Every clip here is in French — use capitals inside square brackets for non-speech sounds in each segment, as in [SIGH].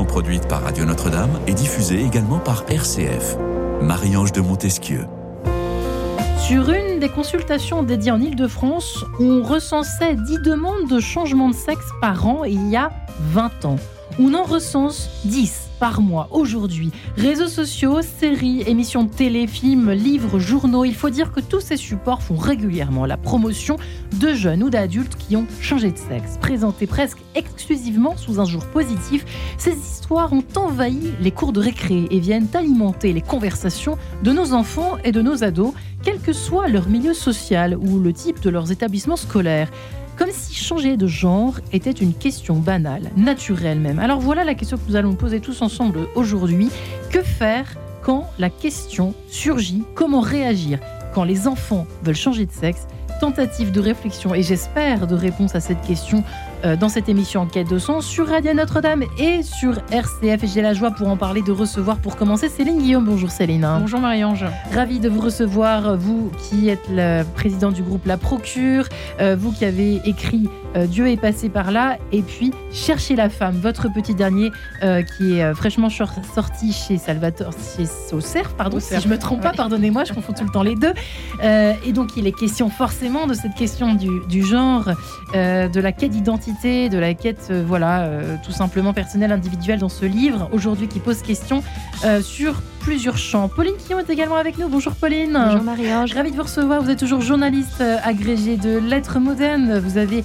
produite par Radio Notre-Dame et diffusée également par RCF. Marie-Ange de Montesquieu. Sur une des consultations dédiées en Ile-de-France, on recensait 10 demandes de changement de sexe par an il y a 20 ans. On en recense 10 par mois aujourd'hui. Réseaux sociaux, séries, émissions de télé, films, livres, journaux. Il faut dire que tous ces supports font régulièrement la promotion de jeunes ou d'adultes qui ont changé de sexe. Présentés presque exclusivement sous un jour positif, ces histoires ont envahi les cours de récré et viennent alimenter les conversations de nos enfants et de nos ados, quel que soit leur milieu social ou le type de leurs établissements scolaires comme si changer de genre était une question banale, naturelle même. Alors voilà la question que nous allons poser tous ensemble aujourd'hui. Que faire quand la question surgit? Comment réagir quand les enfants veulent changer de sexe? Tentative de réflexion et j'espère de réponse à cette question dans cette émission Enquête de sens sur Radio Notre-Dame et sur RCF. Et j'ai la joie pour en parler de recevoir pour commencer Céline Guillaume. Bonjour Céline. Bonjour Marie-Ange. Ravi de vous recevoir, vous qui êtes le président du groupe La Procure, euh, vous qui avez écrit euh, Dieu est passé par là, et puis Chercher la femme, votre petit dernier qui est fraîchement sorti chez Salvatore, chez Saucerf, pardon, si je me trompe pas, pardonnez-moi, je confonds tout le temps les deux. et donc il est question forcément de cette question du, du genre, de la quête d'identité de la quête, euh, voilà, euh, tout simplement personnelle, individuelle dans ce livre, aujourd'hui qui pose question euh, sur plusieurs champs. Pauline Quillon est également avec nous. Bonjour Pauline. Bonjour Marie-Ange. Ravie de vous recevoir. Vous êtes toujours journaliste agrégée de lettres modernes. Vous, avez,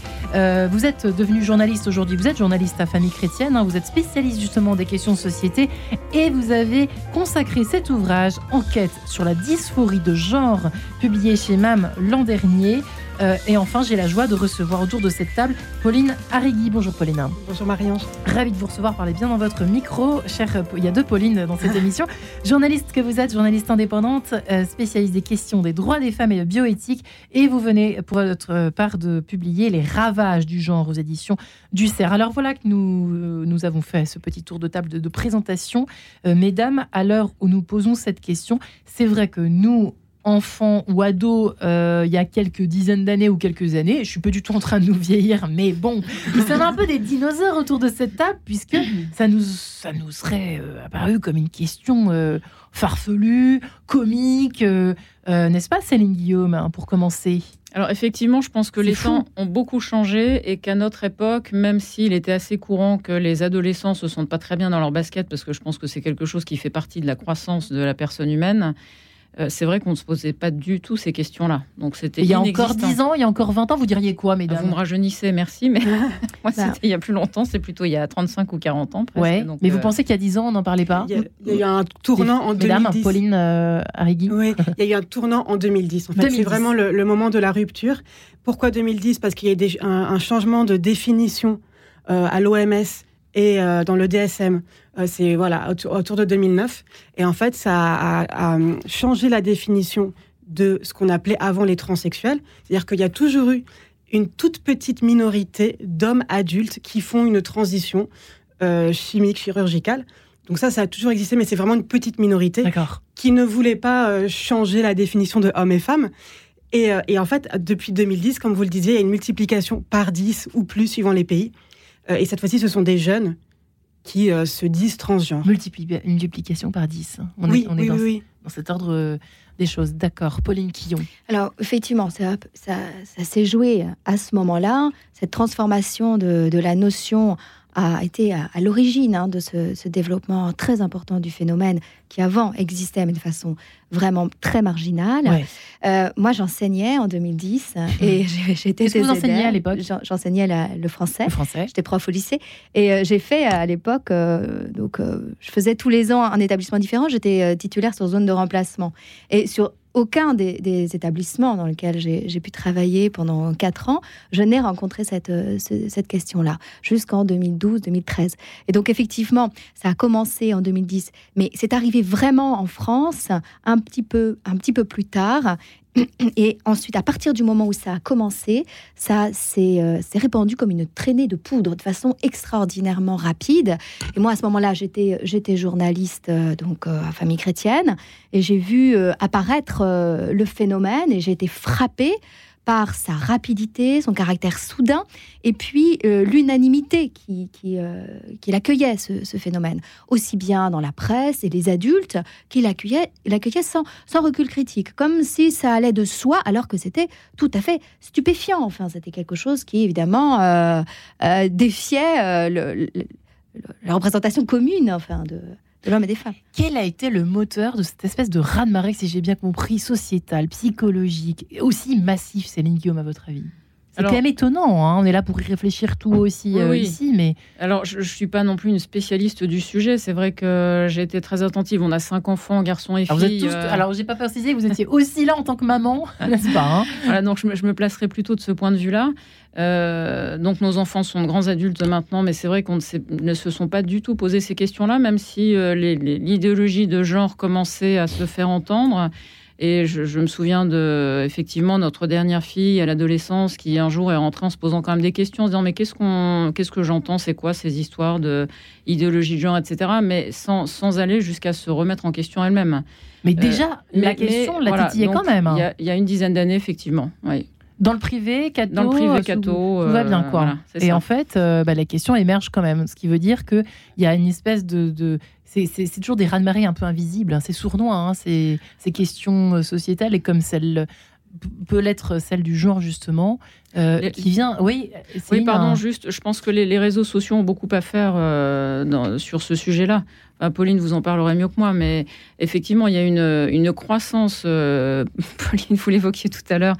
vous êtes devenue journaliste aujourd'hui. Vous êtes journaliste à famille chrétienne. Hein. Vous êtes spécialiste justement des questions de société et vous avez consacré cet ouvrage, Enquête sur la dysphorie de genre, publié chez MAM l'an dernier. Euh, et enfin, j'ai la joie de recevoir autour de cette table Pauline Arrigui. Bonjour Pauline. Bonjour Marie-Ange. Ravie de vous recevoir. Parlez bien dans votre micro. Cher, il y a deux Pauline dans cette [LAUGHS] émission. Journaliste que vous êtes, journaliste indépendante, euh, spécialiste des questions des droits des femmes et de bioéthique. Et vous venez pour votre part de publier Les ravages du genre aux éditions du CERF. Alors voilà que nous, euh, nous avons fait ce petit tour de table de, de présentation. mesdames, à l'heure où nous posons cette question, c'est vrai que nous, enfant ou ado euh, il y a quelques dizaines d'années ou quelques années. Je suis pas du tout en train de nous vieillir, mais bon, [LAUGHS] nous sommes un peu des dinosaures autour de cette table puisque ça nous, ça nous serait euh, apparu comme une question euh, farfelue, comique, n'est-ce pas Céline Guillaume, hein, pour commencer? Alors effectivement, je pense que les temps ont beaucoup changé et qu'à notre époque, même s'il était assez courant que les adolescents se sentent pas très bien dans leur basket, parce que je pense que c'est quelque chose qui fait partie de la croissance de la personne humaine, euh, c'est vrai qu'on ne se posait pas du tout ces questions-là. Donc c'était il y a encore 10 ans, il y a encore 20 ans, vous diriez quoi, mesdames Vous me rajeunissez, merci, mais [LAUGHS] [LAUGHS] moi bah. c'était il y a plus longtemps, c'est plutôt il y a 35 ou 40 ans. Presque, mais vous euh, pensez qu'il y a 10 ans, on n'en parlait pas il y, a, eu un tournant en mesdames, 2010. Pauline euh, Arrigui. Oui, il y a eu un tournant en 2010. En fait, c'est vraiment le, moment de la rupture. Pourquoi 2010 Parce qu'il y a un, un, changement de définition à l'OMS et dans le DSM euh, c'est voilà autour, de 2009. Et en fait, ça a, changé la définition de ce qu'on appelait avant les transsexuels. C'est-à-dire qu'il y a toujours eu une toute petite minorité d'hommes adultes qui font une transition euh, chimique, chirurgicale. Donc ça, ça a toujours existé, mais c'est vraiment une petite minorité qui ne voulait pas euh, changer la définition de hommes et femmes. Et, et, en fait, depuis 2010, comme vous le disiez, il y a une multiplication par 10 ou plus suivant les pays. Et cette fois-ci, ce sont des jeunes qui euh, se disent transgenres. multiplication par 10. On oui, est, on est dans, dans, cet ordre euh, des choses. D'accord. Pauline Quillon. Alors, effectivement, ça, ça, ça s'est joué à ce moment-là, cette transformation de, de la notion a été à, l'origine hein, de ce, développement très important du phénomène qui avant existait, mais de façon vraiment très marginale. Euh, moi, j'enseignais en 2010 [LAUGHS] et j'étais. Qu'est-ce que vous enseigniez à l'époque J'enseignais le français. Le français. J'étais prof au lycée et euh, j'ai fait à l'époque, euh, donc je faisais tous les ans un établissement différent. J'étais titulaire sur zone de remplacement et sur aucun des, établissements dans lesquels j'ai pu travailler pendant quatre ans, je n'ai rencontré cette, euh, question-là, jusqu'en 2012-2013. Et donc, effectivement, ça a commencé en 2010, mais c'est arrivé vraiment en France un petit peu plus tard. Et ensuite, à partir du moment où ça a commencé, ça s'est euh, répandu comme une traînée de poudre de façon extraordinairement rapide. Et moi, à ce moment-là, j'étais journaliste euh, donc euh, à Famille Chrétienne et j'ai vu apparaître le phénomène et j'ai été frappée par sa rapidité, son caractère soudain, et puis euh, l'unanimité qui, qui, euh, accueillait ce, phénomène, aussi bien dans la presse et les adultes qui l'accueillaient, sans, sans recul critique, comme si ça allait de soi, alors que c'était tout à fait stupéfiant. Enfin, c'était quelque chose qui, évidemment, euh, défiait la représentation commune enfin, de, l'homme des femmes. Quel a été le moteur de cette espèce de raz-de-marée, si j'ai bien compris, sociétal, psychologique, aussi massif, Céline Guillaume, à votre avis? C'est quand même étonnant, hein. on est là pour y réfléchir tout aussi euh, ici, mais... Alors, je ne suis pas non plus une spécialiste du sujet, c'est vrai que j'ai été très attentive, on a cinq enfants, garçons et filles. Euh. Alors, j'ai pas précisé que vous étiez aussi là en tant que maman, [LAUGHS] n'est-ce pas hein Voilà, donc je me, je me, placerai plutôt de ce point de vue-là. Euh, donc nos enfants sont de grands adultes maintenant, mais c'est vrai qu'on ne, se sont pas du tout posé ces questions-là, même si l'idéologie de genre commençait à se faire entendre. Et je, me souviens de, effectivement, notre dernière fille à l'adolescence qui un jour est rentrée en se posant quand même des questions, en se disant mais qu'est-ce qu'on, qu'est-ce que j'entends, c'est quoi ces histoires de idéologie de genre, etc. Mais sans, sans aller jusqu'à se remettre en question elle-même. Mais déjà, euh, la question la titillait quand même. Hein. Il y, a une dizaine d'années, effectivement. Oui. Dans le privé, Cato, dans le privé, Cato, tout, va bien quoi. et en fait, euh, bah, la question émerge quand même, ce qui veut dire que il y a une espèce de c'est toujours des raz-de-marée un peu invisibles, hein. c'est sournois, hein, ces, questions euh, sociétales, et comme celle peut l'être celle du genre justement, euh, qui vient. Oui, oui pardon, juste, je pense que les, réseaux sociaux ont beaucoup à faire euh, sur ce sujet-là. Pauline vous en parlerait mieux que moi, mais effectivement, il y a une, croissance, [LAUGHS] Pauline, vous l'évoquiez tout à l'heure,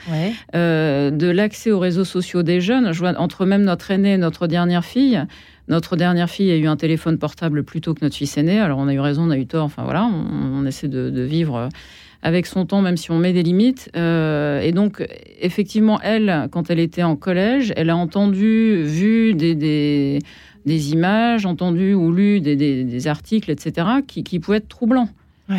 de l'accès aux réseaux sociaux des jeunes. Je vois entre même notre aîné et notre dernière fille, notre dernière fille a eu un téléphone portable plus tôt que notre fils aîné. Alors on a eu raison, on a eu tort. Enfin voilà, on, essaie de, vivre avec son temps, même si on met des limites. Euh, et donc, effectivement, elle, quand elle était en collège, elle a entendu, vu des, des, images, entendu ou lu des, articles, etc., qui, qui pouvaient être troublants.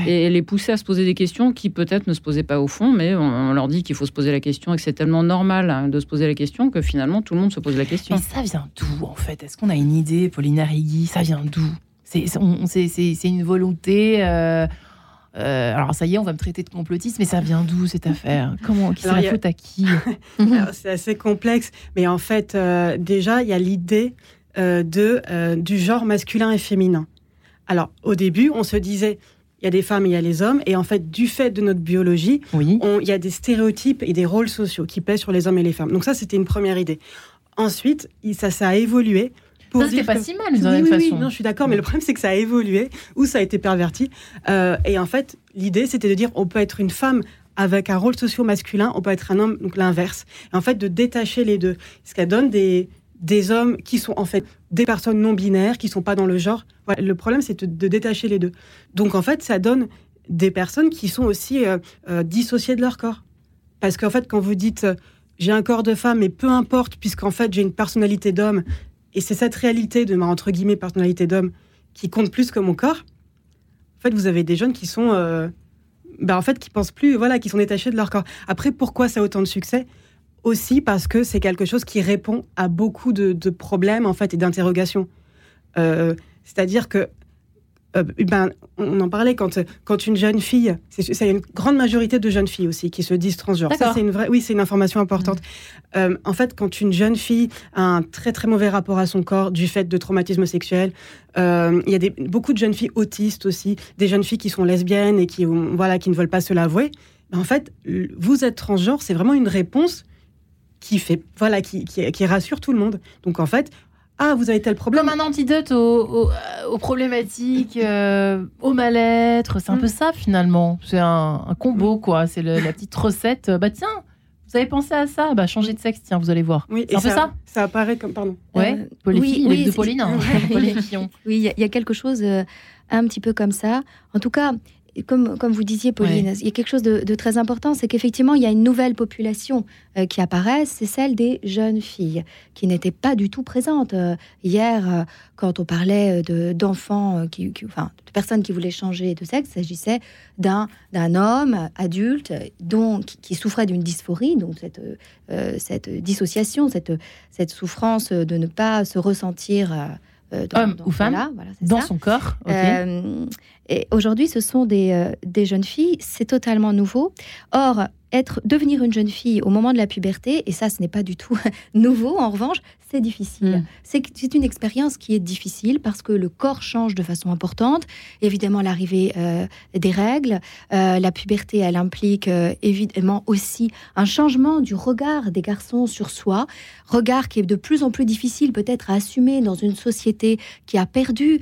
Et les pousser à se poser des questions qui peut-être ne se posaient pas au fond, mais on, leur dit qu'il faut se poser la question et que c'est tellement normal hein, de se poser la question que finalement tout le monde se pose la question. Mais ça vient d'où en fait? Est-ce qu'on a une idée, Pauline Rigui Ça vient d'où? C'est une volonté. Euh, euh, alors ça y est, on va me traiter de complotiste, mais ça vient d'où cette affaire? [LAUGHS] Comment Qui la faute à qui? [LAUGHS] C'est assez complexe, mais en fait, euh, déjà, il y a l'idée de du genre masculin et féminin. Alors au début, on se disait il y a des femmes et il y a les hommes. Et en fait, du fait de notre biologie, il y a des stéréotypes et des rôles sociaux qui pèsent sur les hommes et les femmes. Donc ça, c'était une première idée. Ensuite, ça, ça a évolué. Pour ça, pas si mal, d'une oui, façon. Oui, non, je suis d'accord, mais le problème, c'est que ça a évolué ou ça a été perverti. Euh, et en fait, l'idée, c'était de dire on peut être une femme avec un rôle socio-masculin, on peut être un homme, donc l'inverse. En fait, de détacher les deux. Ce qui donne des, des hommes qui sont en fait des personnes non binaires, qui sont pas dans le genre. Le problème, c'est de, détacher les deux. Donc, en fait, ça donne des personnes qui sont aussi euh, euh, dissociées de leur corps. Parce qu'en fait, quand vous dites euh, j'ai un corps de femme, mais peu importe, puisqu'en fait, j'ai une personnalité d'homme, et c'est cette réalité de ma entre guillemets personnalité d'homme qui compte plus que mon corps. En fait, vous avez des jeunes qui sont, ben, en fait, qui pensent plus, voilà, qui sont détachés de leur corps. Après, pourquoi ça a autant de succès? Aussi parce que c'est quelque chose qui répond à beaucoup de, problèmes en fait et d'interrogations. C'est-à-dire que euh, ben, on en parlait quand, quand une jeune fille, c'est une grande majorité de jeunes filles aussi qui se disent transgenres. Ça, c'est une vraie, oui, c'est une information importante. Mmh. Euh, en fait, quand une jeune fille a un très très mauvais rapport à son corps du fait de traumatisme sexuel, il y a des, beaucoup de jeunes filles autistes aussi, des jeunes filles qui sont lesbiennes et qui, voilà, qui ne veulent pas se l'avouer. En fait, vous êtes transgenre, c'est vraiment une réponse qui fait voilà qui, qui, rassure tout le monde. Donc en fait, ah, vous avez tel problème. Comme un antidote aux, aux, problématiques, euh, au mal-être. C'est un mm. peu ça, finalement. C'est un, combo, mm. quoi. C'est la petite recette. Bah, tiens, vous avez pensé à ça Bah, changer de sexe, tiens, vous allez voir. Oui, c'est un peu ça Ça apparaît comme. Pardon. Ouais, euh, oui, oui, de Pauline. Hein. [LAUGHS] oui, il y, a quelque chose euh, un petit peu comme ça. En tout cas, comme, comme vous disiez, Pauline, il y a quelque chose de, très important, c'est qu'effectivement, il y a une nouvelle population euh, qui apparaît, c'est celle des jeunes filles, qui n'étaient pas du tout présentes. Euh, hier, euh, quand on parlait d'enfants, qui, enfin, de personnes qui voulaient changer de sexe, il s'agissait d'un homme adulte dont, qui, souffrait d'une dysphorie, donc cette, cette dissociation, cette, cette souffrance de ne pas se ressentir euh, homme ou femme, dans son corps. Euh, et aujourd'hui, ce sont des, euh, des, jeunes filles, c'est totalement nouveau. Or, être, devenir une jeune fille au moment de la puberté, et ça, ce n'est pas du tout [LAUGHS] nouveau, en revanche, c'est difficile. Mm. C'est une expérience qui est difficile parce que le corps change de façon importante. Évidemment, l'arrivée euh, des règles, euh, la puberté, elle implique euh, évidemment aussi un changement du regard des garçons sur soi, regard qui est de plus en plus difficile peut-être à assumer dans une société qui a perdu,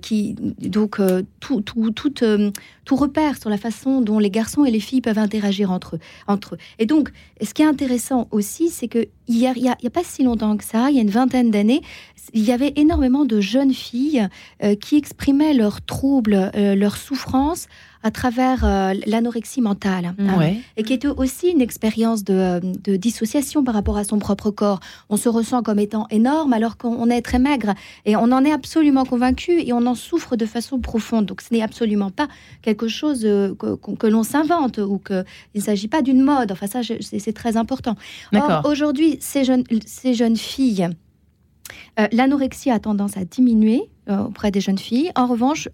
qui donc tout, tout, tout, tout repère sur la façon dont les garçons et les filles peuvent interagir entre eux. Entre eux. Et donc, ce qui est intéressant aussi, c'est que il n'y a, pas si longtemps que ça, il y a une vingtaine d'années, il y avait énormément de jeunes filles euh, qui exprimaient leurs troubles, euh, leurs souffrances à travers euh, l'anorexie mentale, hein, et qui était aussi une expérience de, dissociation par rapport à son propre corps. On se ressent comme étant énorme alors qu'on est très maigre, et on en est absolument convaincu, et on en souffre de façon profonde. Donc ce n'est absolument pas quelque chose euh, que, l'on s'invente, ou qu'il ne s'agit pas d'une mode. Enfin ça, c'est très important. Or, aujourd'hui, ces jeunes, ces jeunes filles... Euh, l'anorexie a tendance à diminuer auprès des jeunes filles. En revanche,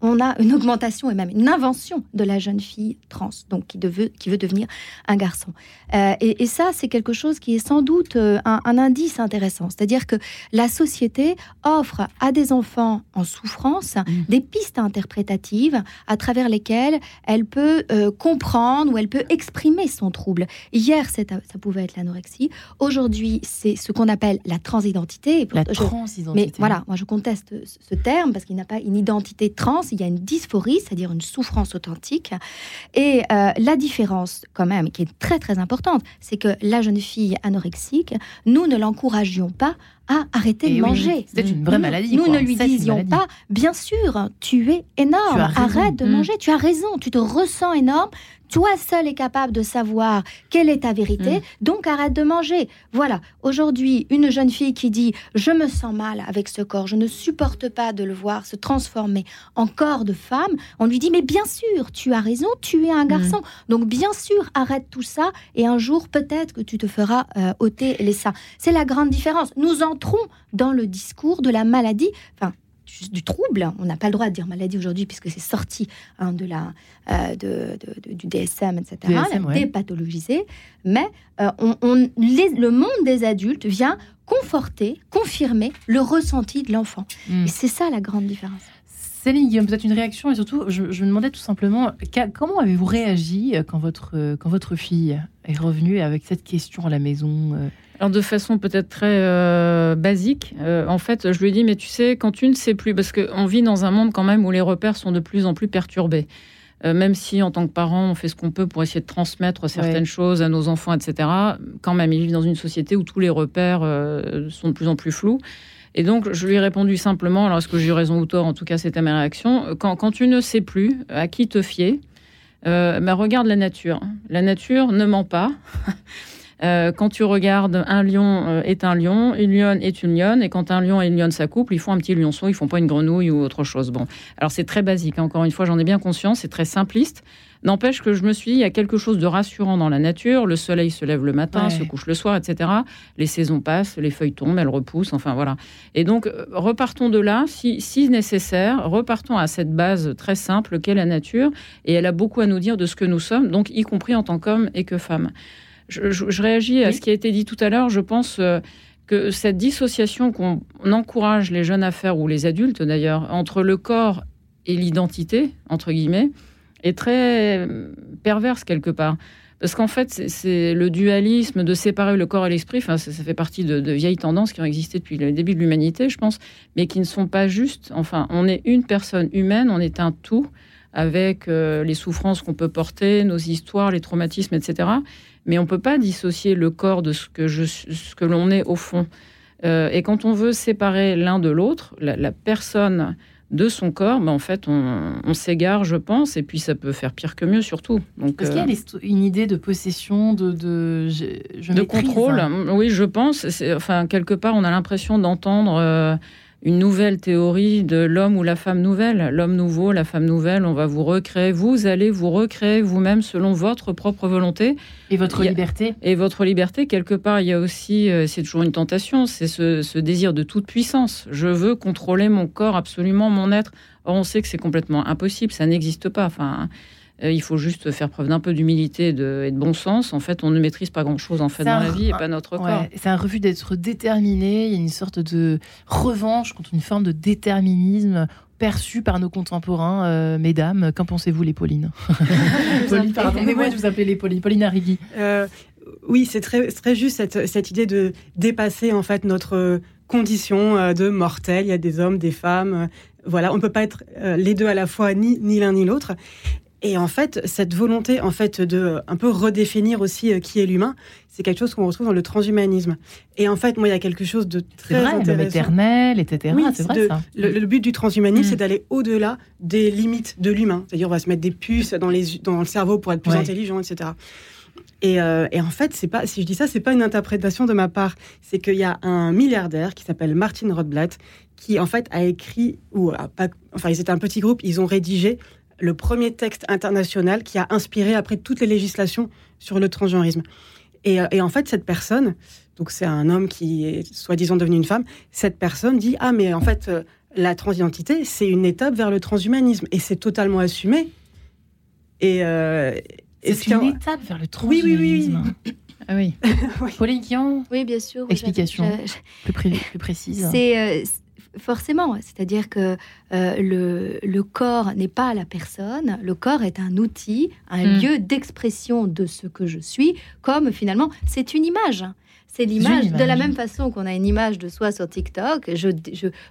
on a une augmentation et même une invention de la jeune fille trans, donc qui, veut, qui veut devenir un garçon. Euh, et, ça, c'est quelque chose qui est sans doute euh, un, indice intéressant. C'est-à-dire que la société offre à des enfants en souffrance mmh. des pistes interprétatives à travers lesquelles elle peut euh, comprendre ou elle peut exprimer son trouble. Hier, ça pouvait être l'anorexie. Aujourd'hui, c'est ce qu'on appelle la transidentité. La transidentité. Mais voilà, moi je conteste ce terme parce qu'il n'a pas une identité trans il y a une dysphorie, c'est-à-dire une souffrance authentique. Et euh, la différence, quand même, qui est très très importante, c'est que la jeune fille anorexique, nous ne l'encouragions pas à arrêter de eh manger. C'est une vraie maladie. Nous, ne lui disions pas, bien sûr, tu es énorme, arrête de mm. manger, tu as raison, tu te ressens énorme, toi seul est capable de savoir quelle est ta vérité, mm. donc arrête de manger. Voilà, aujourd'hui, une jeune fille qui dit Je me sens mal avec ce corps, je ne supporte pas de le voir se transformer en corps de femme, on lui dit Mais bien sûr, tu as raison, tu es un mm. garçon. Donc, bien sûr, arrête tout ça et un jour, peut-être que tu te feras euh, ôter les seins. C'est la grande différence. Nous dans le discours de la maladie. Enfin, du trouble. On n'a pas le droit de dire maladie aujourd'hui puisque c'est sorti hein, de la, euh, de, du DSM, etc. DSM, dépathologisé. Mais euh, on, le monde des adultes vient conforter, confirmer le ressenti de l'enfant. Hmm. Et c'est ça la grande différence. Céline Guillaume, peut-être une réaction et surtout, je, me demandais tout simplement comment avez-vous réagi quand votre, quand votre fille est revenue avec cette question à la maison euh, alors de façon peut-être très euh, basique, euh, en fait, je lui ai dit, mais tu sais, quand tu ne sais plus, parce qu'on vit dans un monde quand même où les repères sont de plus en plus perturbés. Euh, même si en tant que parent, on fait ce qu'on peut pour essayer de transmettre certaines choses à nos enfants, etc., quand même, ils vivent dans une société où tous les repères sont de plus en plus flous. Et donc, je lui ai répondu simplement, alors est-ce que j'ai eu raison ou tort, en tout cas, c'était ma réaction, quand, quand, tu ne sais plus à qui te fier, bah, regarde la nature. La nature ne ment pas. [LAUGHS] Euh, quand tu regardes, un lion euh, est un lion, une lionne est une lionne, et quand un lion et une lionne s'accouplent, ils font un petit lionceau, ils font pas une grenouille ou autre chose. Bon, alors c'est très basique. Hein. Encore une fois, j'en ai bien conscience, c'est très simpliste. N'empêche que je me suis dit, il y a quelque chose de rassurant dans la nature. Le soleil se lève le matin, se couche le soir, etc. Les saisons passent, les feuilles tombent, elles repoussent, enfin voilà. Et donc, euh, repartons de là, si, si nécessaire, repartons à cette base très simple qu'est la nature. Et elle a beaucoup à nous dire de ce que nous sommes, donc y compris en tant qu'homme et que femme je, réagis à ce qui a été dit tout à l'heure. Je pense euh, que cette dissociation qu'on encourage les jeunes à faire, ou les adultes d'ailleurs, entre le corps et l'identité, entre guillemets, est très euh, perverse quelque part. Parce qu'en fait, c'est le dualisme de séparer le corps et l'esprit. Enfin, ça, fait partie de, vieilles tendances qui ont existé depuis le début de l'humanité, je pense, mais qui ne sont pas justes. Enfin, on est une personne humaine, on est un tout avec euh, les souffrances qu'on peut porter, nos histoires, les traumatismes, etc mais on ne peut pas dissocier le corps de ce que, je, ce que l'on est au fond. Euh, et quand on veut séparer l'un de l'autre, la, personne de son corps, ben en fait, on, s'égare, je pense, et puis ça peut faire pire que mieux, surtout. Donc, Est-ce qu'il y a euh, une idée de possession, de, de, je, de contrôle Oui, je pense. Enfin, quelque part, on a l'impression d'entendre. Euh, une nouvelle théorie de l'homme ou la femme nouvelle. L'homme nouveau, la femme nouvelle, on va vous recréer. Vous allez vous recréer vous-même selon votre propre volonté. Et votre liberté. Et votre liberté, quelque part, il y a aussi, euh, c'est toujours une tentation, c'est ce, désir de toute puissance. Je veux contrôler mon corps, absolument mon être. Or, on sait que c'est complètement impossible, ça n'existe pas. Enfin, il faut juste faire preuve d'un peu d'humilité et de, bon sens. En fait, on ne maîtrise pas grand-chose en fait dans la vie et pas notre corps. C'est un refus d'être déterminé. Il y a une sorte de revanche contre une forme de déterminisme perçu par nos contemporains. Euh, mesdames, qu'en pensez-vous, les Paulines [LAUGHS] Pauline, pardonnez-moi de vous appeler les Paulines. Pauline Arrigui. Euh, oui, c'est très, très juste cette, cette, idée de dépasser en fait notre condition euh, de mortel. Il y a des hommes, des femmes. voilà, on ne peut pas être les deux à la fois, ni, ni l'un ni l'autre. Et en fait, cette volonté, en fait, de un peu redéfinir aussi euh, qui est l'humain, c'est quelque chose qu'on retrouve dans le transhumanisme. Et en fait, moi, il y a quelque chose de très vrai, intéressant. éternel, etc. Oui, c'est vrai. ça. Le, but du transhumanisme, mm. c'est d'aller au-delà des limites de l'humain. C'est-à-dire, on va se mettre des puces dans, les, dans le cerveau pour être plus intelligent, etc. Et, euh, et, en fait, c'est pas, si je dis ça, c'est pas une interprétation de ma part. C'est qu'il y a un milliardaire qui s'appelle Martin Rothblatt qui, en fait, a écrit, ou pas, enfin, ils étaient un petit groupe, ils ont rédigé le premier texte international qui a inspiré après toutes les législations sur le transgenrisme. Et, euh, en fait, cette personne, donc c'est un homme qui est soi-disant devenu une femme, cette personne dit Ah, mais en fait, euh, la transidentité, c'est une étape vers le transhumanisme. Et c'est totalement assumé. Et. Euh, c'est une étape vers le transhumanisme. Oui, oui. [LAUGHS] oui. Pauline Guillon Oui, bien sûr. Explication plus, plus, précise. C'est forcément. C'est-à-dire que euh, le, corps n'est pas la personne, le corps est un outil, un hmm. lieu d'expression de ce que je suis, comme finalement c'est une image. C'est l'image. De la même façon qu'on a une image de soi sur TikTok, je,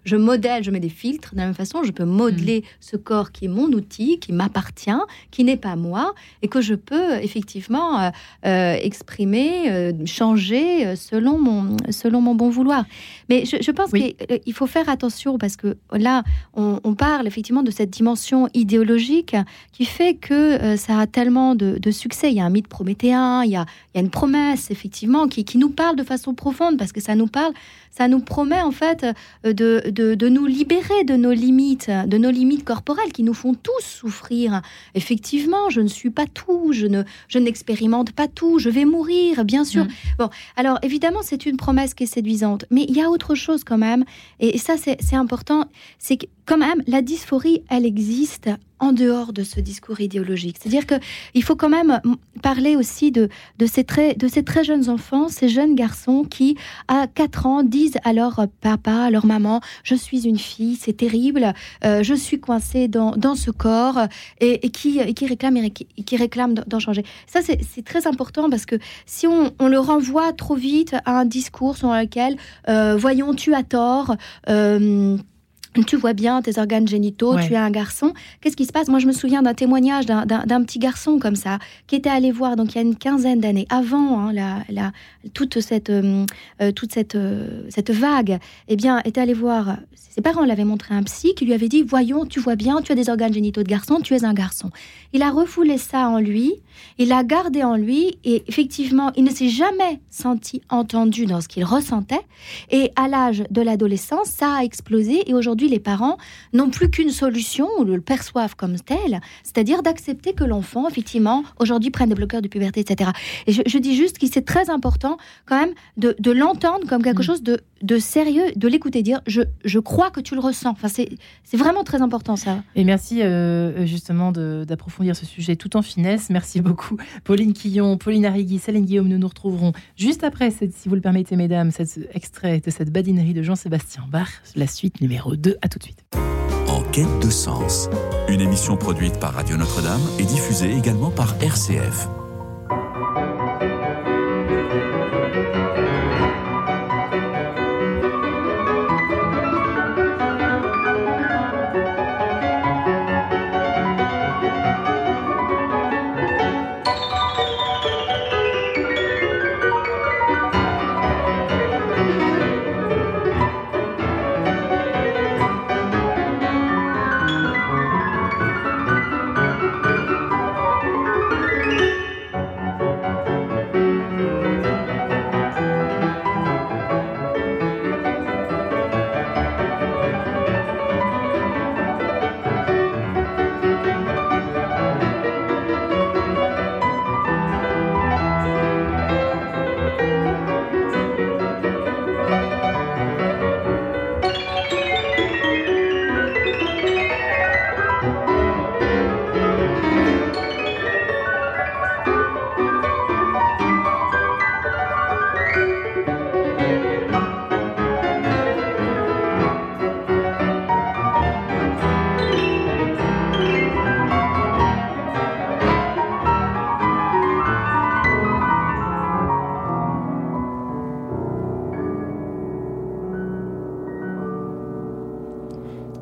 je, modèle, je mets des filtres. De la même façon, je peux modeler mm. ce corps qui est mon outil, qui m'appartient, qui n'est pas moi, et que je peux effectivement euh, euh, exprimer, euh, changer selon mon, selon mon bon vouloir. Mais je, pense qu'il faut faire attention parce que là, on, parle effectivement de cette dimension idéologique qui fait que ça a tellement de, succès. Il y a un mythe prométhéen, il y a, il y a une promesse effectivement qui, qui nous parle de façon profonde parce que ça nous parle, ça nous promet en fait euh, de, de, nous libérer de nos limites, de nos limites corporelles qui nous font tous souffrir. Effectivement, je ne suis pas tout, je ne je n'expérimente pas tout, je vais mourir, bien sûr. Mm. Bon, alors évidemment, c'est une promesse qui est séduisante, mais il y a autre chose quand même, et, ça c'est important, c'est que quand même la dysphorie, elle existe en dehors de ce discours idéologique. C'est-à-dire qu'il faut quand même parler aussi de, de, ces très, de ces très jeunes enfants, ces jeunes garçons qui, à 4 ans, disent à leur papa, à leur maman, je suis une fille, c'est terrible, euh, je suis coincée dans, dans ce corps, et, qui, qui réclament qui, qui d'en changer. Ça, c'est très important parce que si on, on, le renvoie trop vite à un discours sur lequel, euh, voyons, tu as tort, euh, tu vois bien tes organes génitaux, tu es un garçon. Qu'est-ce qui se passe? Moi, je me souviens d'un témoignage d'un petit garçon comme ça, qui était allé voir, donc il y a une quinzaine d'années, avant hein, la, toute cette, euh, euh, toute cette, euh, cette vague, eh bien, était allé voir, ses parents l'avaient montré un psy qui lui avait dit, voyons, tu vois bien, tu as des organes génitaux de garçon, tu es un garçon. Il a refoulé ça en lui, il l'a gardé en lui, et effectivement, il ne s'est jamais senti entendu dans ce qu'il ressentait, et à l'âge de l'adolescence, ça a explosé, et aujourd'hui, les parents n'ont plus qu'une solution, ou le perçoivent comme tel, c'est-à-dire d'accepter que l'enfant, effectivement, aujourd'hui prenne des bloqueurs de puberté, etc. Et je, dis juste qu'il c'est très important, quand même, de, l'entendre comme quelque mm. chose de, de, sérieux, de l'écouter dire je, je crois que tu le ressens. Enfin, c'est vraiment très important, ça. Et merci, euh, justement, d'approfondir ce sujet tout en finesse. Merci beaucoup, Pauline Quillon, Pauline Arrigui, Céline Guillaume. Nous nous retrouverons juste après, si vous le permettez, mesdames, cet extrait de cette badinerie de Jean-Sébastien Bach, la suite numéro 2 tout de suite. En quête de sens, une émission produite par Radio Notre-Dame et diffusée également par RCF.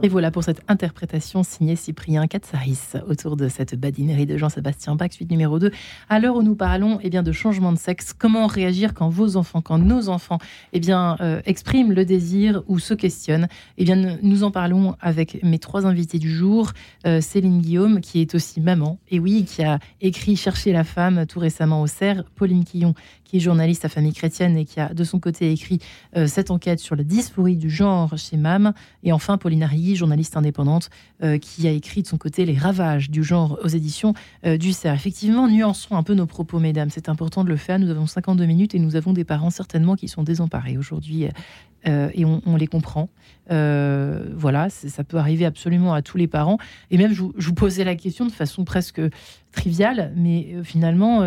Et voilà pour cette interprétation signée Cyprien Katsaris autour de cette badinerie de Jean-Sébastien Bach, suite numéro 2. À l'heure où nous parlons eh bien, de changement de sexe, comment réagir quand vos enfants, quand nos enfants eh bien, euh, expriment le désir ou se questionnent eh bien, Nous en parlons avec mes trois invités du jour. Euh, Céline Guillaume, qui est aussi maman, et oui, qui a écrit Chercher la femme tout récemment au CERF. Pauline Quillon, qui est journaliste à Famille Chrétienne et qui a de son côté écrit euh, cette enquête sur la dysphorie du genre chez MAM. Et enfin, Pauline Arrigui, journaliste indépendante, euh, qui a écrit de son côté Les ravages du genre aux éditions euh, du CERF. Effectivement, nuançons un peu nos propos, mesdames. C'est important de le faire. Nous avons 52 minutes et nous avons des parents certainement qui sont désemparés aujourd'hui. et on, les comprend. voilà, ça peut arriver absolument à tous les parents. Et même, vous, je vous posais la question de façon presque triviale, mais finalement,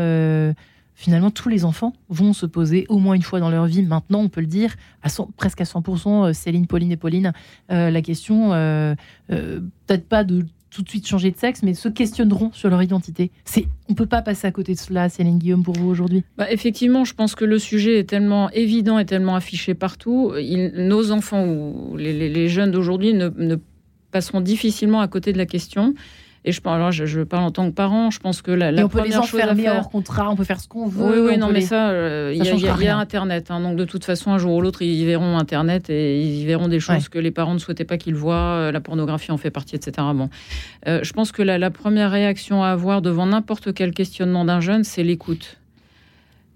finalement, tous les enfants vont se poser au moins une fois dans leur vie. Maintenant, on peut le dire, à presque à 100%, euh, Céline, Pauline et Pauline, euh, la question, euh, peut-être pas de tout de suite changer de sexe, mais se questionneront sur leur identité. C'est, on peut pas passer à côté de cela, Céline Guillaume, pour vous aujourd'hui? Bah, effectivement, je pense que le sujet est tellement évident et tellement affiché partout. nos enfants ou les, jeunes d'aujourd'hui ne, ne passeront difficilement à côté de la question. Et je, parle en tant que parent, je pense que la, la on peut les enfermer faire... hors contrat, on peut faire ce qu'on veut. Oui, oui, non, mais ça, euh, il y, a Internet. Hein, donc de toute façon, un jour ou l'autre, ils verront Internet et ils verront des choses que les parents ne souhaitaient pas qu'ils voient. Euh, la pornographie en fait partie, etc. Bon, euh, je pense que la, la première réaction à avoir devant n'importe quel questionnement d'un jeune, c'est l'écoute.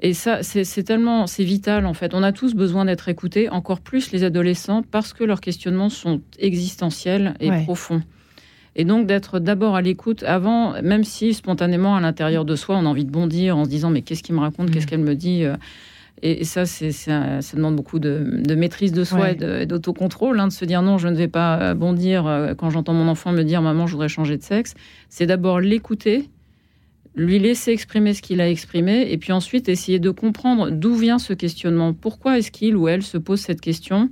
Et ça, c'est tellement, c'est vital en fait. On a tous besoin d'être écoutés, encore plus les adolescents, parce que leurs questionnements sont existentiels et profonds. Et donc d'être d'abord à l'écoute avant, même si spontanément à l'intérieur de soi, on a envie de bondir en se disant mais qu'est-ce qu'il me raconte, qu'est-ce mm. qu'elle me dit euh. et, ça, c'est, ça, demande beaucoup de, maîtrise de soi et d'autocontrôle, hein, de se dire non, je ne vais pas euh, bondir euh, quand j'entends mon enfant me dire maman, je voudrais changer de sexe. C'est d'abord l'écouter, lui laisser exprimer ce qu'il a exprimé, et puis ensuite essayer de comprendre d'où vient ce questionnement. Pourquoi est-ce qu'il ou elle se pose cette question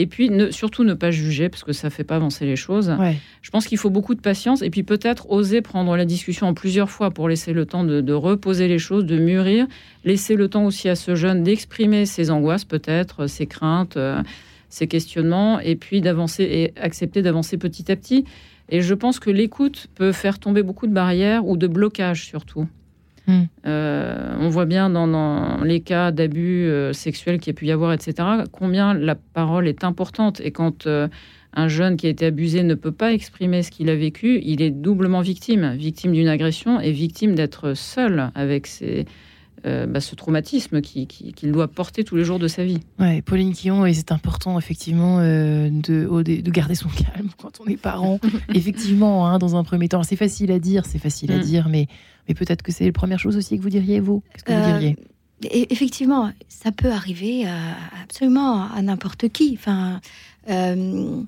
et puis, ne, surtout ne pas juger, parce que ça ne fait pas avancer les choses. Je pense qu'il faut beaucoup de patience. Et puis, peut-être oser prendre la discussion en plusieurs fois pour laisser le temps de, reposer les choses, de mûrir. Laisser le temps aussi à ce jeune d'exprimer ses angoisses, peut-être, ses craintes, euh, ses questionnements. Et puis, d'avancer et accepter d'avancer petit à petit. Et je pense que l'écoute peut faire tomber beaucoup de barrières ou de blocages, surtout. Hmm. Euh, on voit bien dans, les cas d'abus euh, sexuels qu'il y a pu y avoir, etc., combien la parole est importante. Et quand euh, un jeune qui a été abusé ne peut pas exprimer ce qu'il a vécu, il est doublement victime, victime d'une agression et victime d'être seul avec ses, bah, ce traumatisme qu'il doit porter tous les jours de sa vie. Ouais, Pauline Quillon, et c'est important effectivement de, de, garder son [LAUGHS] calme quand on est parent. [LAUGHS] effectivement, hein, dans un premier temps, c'est facile à dire, c'est facile à mm. dire, mais mais peut-être que c'est la première chose aussi que vous diriez, vous? Qu'est-ce que vous euh, diriez? Effectivement, ça peut arriver absolument à n'importe qui. Enfin, euh,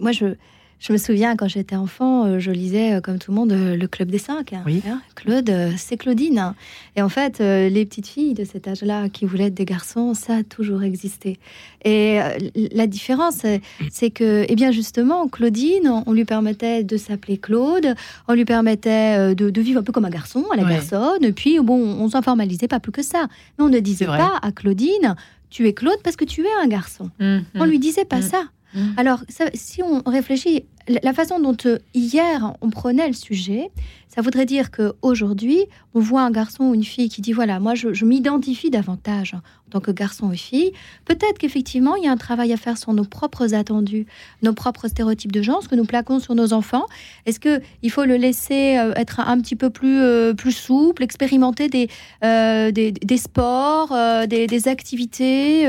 moi, je, je me souviens quand j'étais enfant, euh, je lisais euh, comme tout le monde euh, le Club des Cinq. Hein. oui. Claude, c'est Claudine. Et en fait, les petites filles de cet âge-là qui voulaient être des garçons, ça a toujours existé. Et la différence, c'est que, eh bien justement, Claudine, on lui permettait de s'appeler Claude, on lui permettait de, vivre un peu comme un garçon, à la personne. Et puis, bon, on s'en formalisait pas plus que ça. Mais on ne disait pas à Claudine, tu es Claude parce que tu es un garçon. Mmh, on mmh. lui disait pas mmh. ça. Mm. Alors, si on réfléchit, la façon dont euh, hier on prenait le sujet, ça voudrait dire qu'aujourd'hui, on voit un garçon ou une fille qui dit voilà, moi je, m'identifie davantage en tant que garçon ou fille. Peut-être qu'effectivement, il y a un travail à faire sur nos propres attendus, nos propres stéréotypes de genre, ce que nous plaquons sur nos enfants. Est-ce qu'il faut le laisser euh, être un petit peu plus, euh, souple, expérimenter des, sports, des, activités,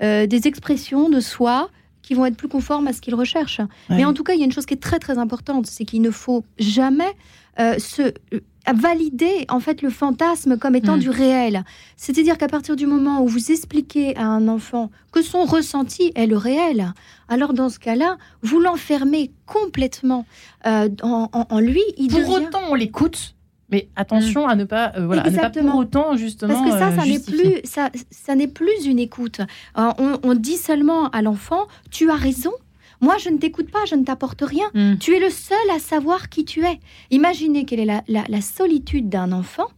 des expressions de soi? Qui vont être plus conformes à ce qu'ils recherchent. Mais en tout cas, il y a une chose qui est très très importante, c'est qu'il ne faut jamais euh, se euh, valider en fait le fantasme comme étant du réel. C'est-à-dire qu'à partir du moment où vous expliquez à un enfant que son ressenti est le réel, alors dans ce cas-là, vous l'enfermez complètement euh, en, lui. Il Pour autant, on l'écoute mais attention mm. à ne pas, euh, voilà, ne pas pour autant justement. Parce que ça, ça n'est plus, ça, ça n'est plus une écoute. Euh, on, dit seulement à l'enfant, tu as raison. Moi, je ne t'écoute pas, je ne t'apporte rien. Mm. Tu es le seul à savoir qui tu es. Imaginez quelle est la, la, solitude d'un enfant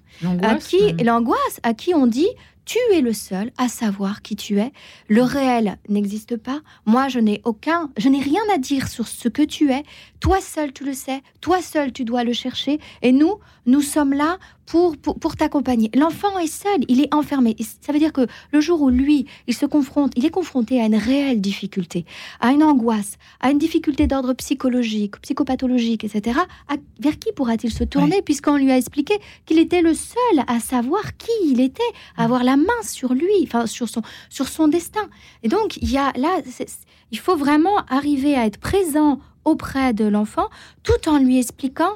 à qui l'angoisse, à qui on dit tu es le seul à savoir qui tu es. Le réel n'existe pas. Moi, je n'ai aucun, je n'ai rien à dire sur ce que tu es. Toi seul, tu le sais. Toi seul, tu dois le chercher. Et nous, nous sommes là pour, pour, t'accompagner. L'enfant est seul, il est enfermé. Ça veut dire que le jour où lui, il se confronte, il est confronté à une réelle difficulté, à une angoisse, à une difficulté d'ordre psychologique, psychopathologique, etc., vers qui pourra-t-il se tourner puisqu'on lui a expliqué qu'il était le seul à savoir qui il était, à avoir la main sur lui, enfin sur son, sur son destin. Et donc, il y a là, il faut vraiment arriver à être présent auprès de l'enfant tout en lui expliquant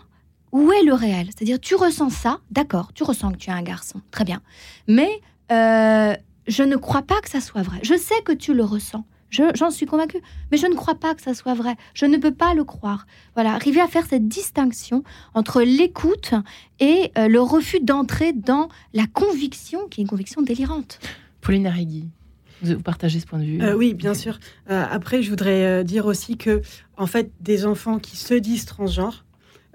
où est le réel C'est-à-dire, tu ressens ça, d'accord, tu ressens que tu es un garçon, très bien. Mais euh, je ne crois pas que ça soit vrai. Je sais que tu le ressens. J'en suis convaincue, mais je ne crois pas que ça soit vrai. Je ne peux pas le croire. Voilà, arriver à faire cette distinction entre l'écoute et euh, le refus d'entrer dans la conviction, qui est une conviction délirante. Pauline Arrigui, vous partagez ce point de vue euh, Oui, bien sûr. après, je voudrais dire aussi que, en fait, des enfants qui se disent transgenres,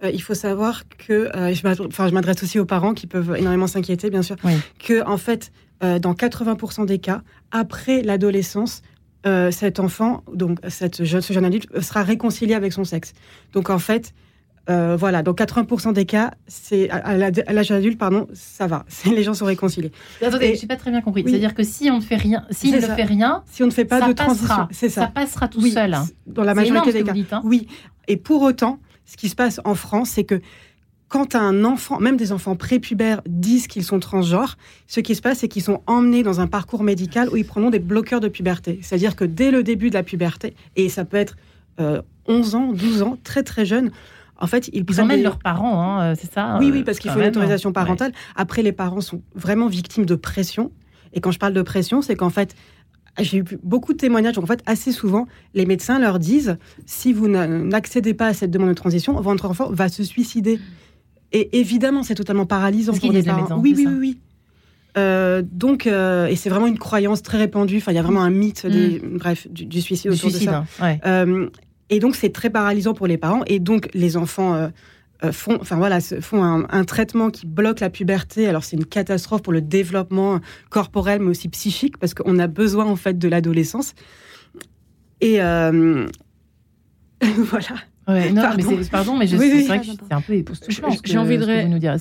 euh, il faut savoir que, euh, je m'adresse aussi aux parents qui peuvent énormément s'inquiéter, bien sûr, que en fait, euh, dans 80% des cas, après l'adolescence, cet enfant, donc cette jeune, ce jeune adulte, sera réconcilié avec son sexe. Donc en fait, voilà, dans 80% des cas, c'est à, l'âge adulte, pardon, ça va. [LAUGHS] Les gens sont réconciliés. Attendez, je n'ai pas très bien compris. C'est-à-dire que si on ne fait rien, si ne fait rien, si on ne fait pas de transition, ça. Ça passera tout seul. Dans la majorité des cas. Hein. Oui. Et pour autant, ce qui se passe en France, c'est que quand un enfant, même des enfants prépubères, disent qu'ils sont transgenres, ce qui se passe, c'est qu'ils sont emmenés dans un parcours médical où ils prendront des bloqueurs de puberté. C'est-à-dire que dès le début de la puberté, et ça peut être 11 euh, ans, 12 ans, très très jeune, en fait, ils, ils emmènent leurs parents, hein, euh, c'est ça Oui, oui, euh, parce qu'il faut une autorisation parentale. Après, les parents sont vraiment victimes de pression. Et quand je parle de pression, c'est qu'en fait, j'ai eu beaucoup de témoignages. En fait, assez souvent, les médecins leur disent si vous n'accédez pas à cette demande de transition, votre enfant va se suicider. Et évidemment, c'est totalement paralysant pour les parents. Oui, oui, oui, oui, euh, donc, euh, et c'est vraiment une croyance très répandue. Enfin, il y a vraiment un mythe, des, mm. bref, du, suicide autour de ça. Euh, et donc, c'est très paralysant pour les parents. Et donc, les enfants euh, font, enfin voilà, font un, traitement qui bloque la puberté. Alors c'est une catastrophe pour le développement corporel, mais aussi psychique, parce qu'on a besoin en fait de l'adolescence. Et euh, [LAUGHS] voilà. non, pardon. mais c'est, pardon, mais je, [LAUGHS] c'est vrai que c'est un peu époustouflant. J'ai envie de nous dire.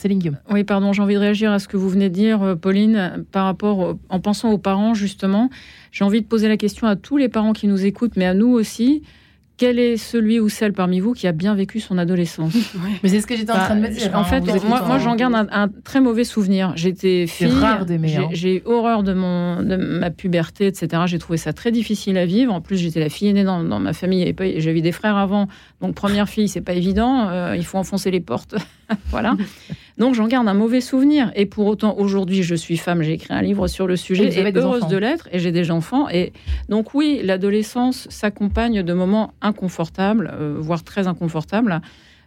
Oui, pardon, j'ai envie de réagir à ce que vous venez de dire, euh, Pauline, par rapport, en pensant aux parents justement. J'ai envie de poser la question à tous les parents qui nous écoutent, mais à nous aussi quel est celui ou celle parmi vous qui a bien vécu son adolescence [LAUGHS] Mais c'est ce que j'étais en train de me dire. En hein, fait, moi, j'en garde un, très mauvais souvenir. J'étais fille, rare d'aimer. Hein. J'ai horreur de, mon, de ma puberté, etc. J'ai trouvé ça très difficile à vivre. En plus, j'étais la fille aînée dans, ma famille. J'avais des frères avant. Donc, première fille, c'est pas évident. Euh, il faut enfoncer les portes. [LAUGHS] voilà. Donc, j'en garde un mauvais souvenir. Et pour autant, aujourd'hui, je suis femme. J'ai écrit un livre sur le sujet. Et, et heureuse de l'être. Et j'ai des enfants. Et donc, oui, l'adolescence s'accompagne de moments inconfortable, euh, voire très inconfortable.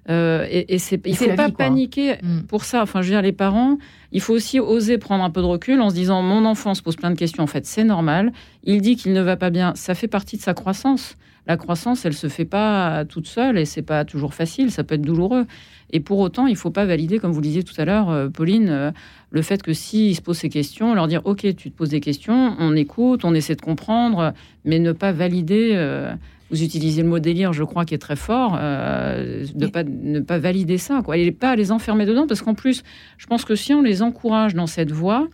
Euh, et, et c'est, il faut pas paniquer mm. pour ça. Enfin, je veux dire, les parents, il faut aussi oser prendre un peu de recul en se disant mon enfant se pose plein de questions. En fait, c'est normal. Il dit qu'il ne va pas bien. Ça fait partie de sa croissance. La croissance, elle se fait pas toute seule et c'est pas toujours facile. Ça peut être douloureux. Et pour autant, il faut pas valider, comme vous le disiez tout à l'heure, euh, Pauline, le fait que s'ils se posent ces questions, leur dire ok, tu te poses des questions, on écoute, on essaie de comprendre, mais ne pas valider vous utilisez le mot délire, je crois, qui est très fort, euh, de pas, ne pas valider ça, quoi. Et pas les enfermer dedans, parce qu'en plus, je pense que si on les encourage dans cette voie,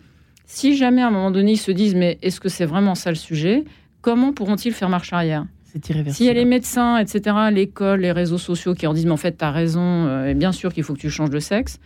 si jamais à un moment donné ils se disent, mais est-ce que c'est vraiment ça le sujet Comment pourront-ils faire marche arrière? C'est irréversible. S'il y a les médecins, etc., l'école, les réseaux sociaux qui leur disent, mais en fait, tu as raison, euh, et bien sûr qu'il faut que tu changes de sexe,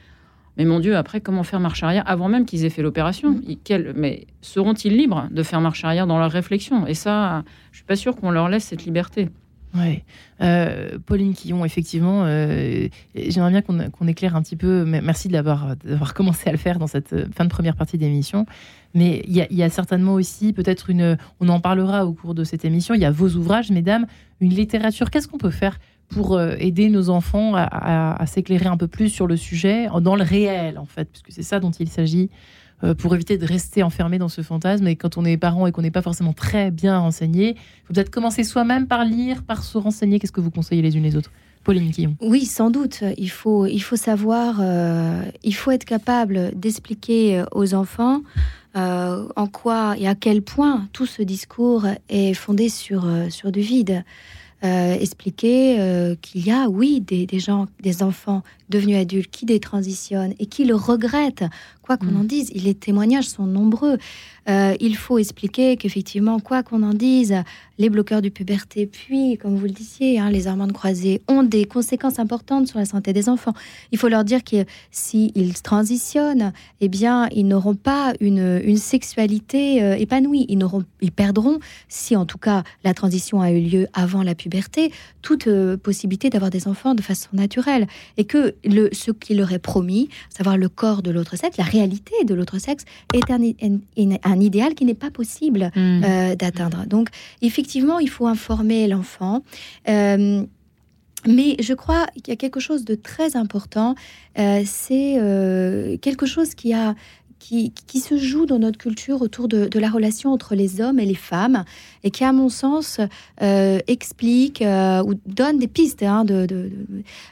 mais mon Dieu, après, comment faire marche arrière avant même qu'ils aient fait l'opération? Mm. Mais seront-ils libres de faire marche arrière dans leur réflexion? Et ça, je suis pas sûre qu'on leur laisse cette liberté. Oui. Euh, Pauline Quillon, effectivement, euh, j'aimerais bien qu'on éclaire un petit peu. Merci d'avoir commencé à le faire dans cette euh, fin de première partie d'émission. Mais il y, a certainement aussi peut-être une. On en parlera au cours de cette émission. Il y a vos ouvrages, mesdames, une littérature. Qu'est-ce qu'on peut faire pour euh, aider nos enfants à, s'éclairer un peu plus sur le sujet, dans le réel en fait, puisque c'est ça dont il s'agit, pour éviter de rester enfermé dans ce fantasme. Et quand on est parent et qu'on n'est pas forcément très bien renseigné, il faut peut-être commencer soi-même par lire, par se renseigner. Qu'est-ce que vous conseillez les unes les autres? Pauline Quillon. Oui, sans doute. Il faut, il faut savoir, euh, il faut être capable d'expliquer aux enfants en quoi et à quel point tout ce discours est fondé sur, sur du vide. expliquer qu'il y a, oui, des, gens, des enfants devenus adultes qui détransitionnent et qui le regrettent, quoi qu'on mm. en dise. Les témoignages sont nombreux. Euh, il faut expliquer qu'effectivement, quoi qu'on en dise, les bloqueurs du puberté, puis, comme vous le disiez, hein, les hormones croisées, ont des conséquences importantes sur la santé des enfants. Il faut leur dire que s'ils transitionnent, eh bien, ils n'auront pas une, une sexualité euh, épanouie. Ils, n'auront, ils perdront, si en tout cas la transition a eu lieu avant la puberté, toute euh, possibilité d'avoir des enfants de façon naturelle. Et que le, ce qui leur est promis, savoir le corps de l'autre sexe, la réalité de l'autre sexe, est un, un, idéal qui n'est pas possible mmh. euh, d'atteindre. Donc, effectivement, il faut informer l'enfant. Euh, mais je crois qu'il y a quelque chose de très important. Euh, c'est quelque chose qui a qui, se joue dans notre culture autour de, la relation entre les hommes et les femmes et qui, à mon sens, euh, explique euh, ou donne des pistes hein,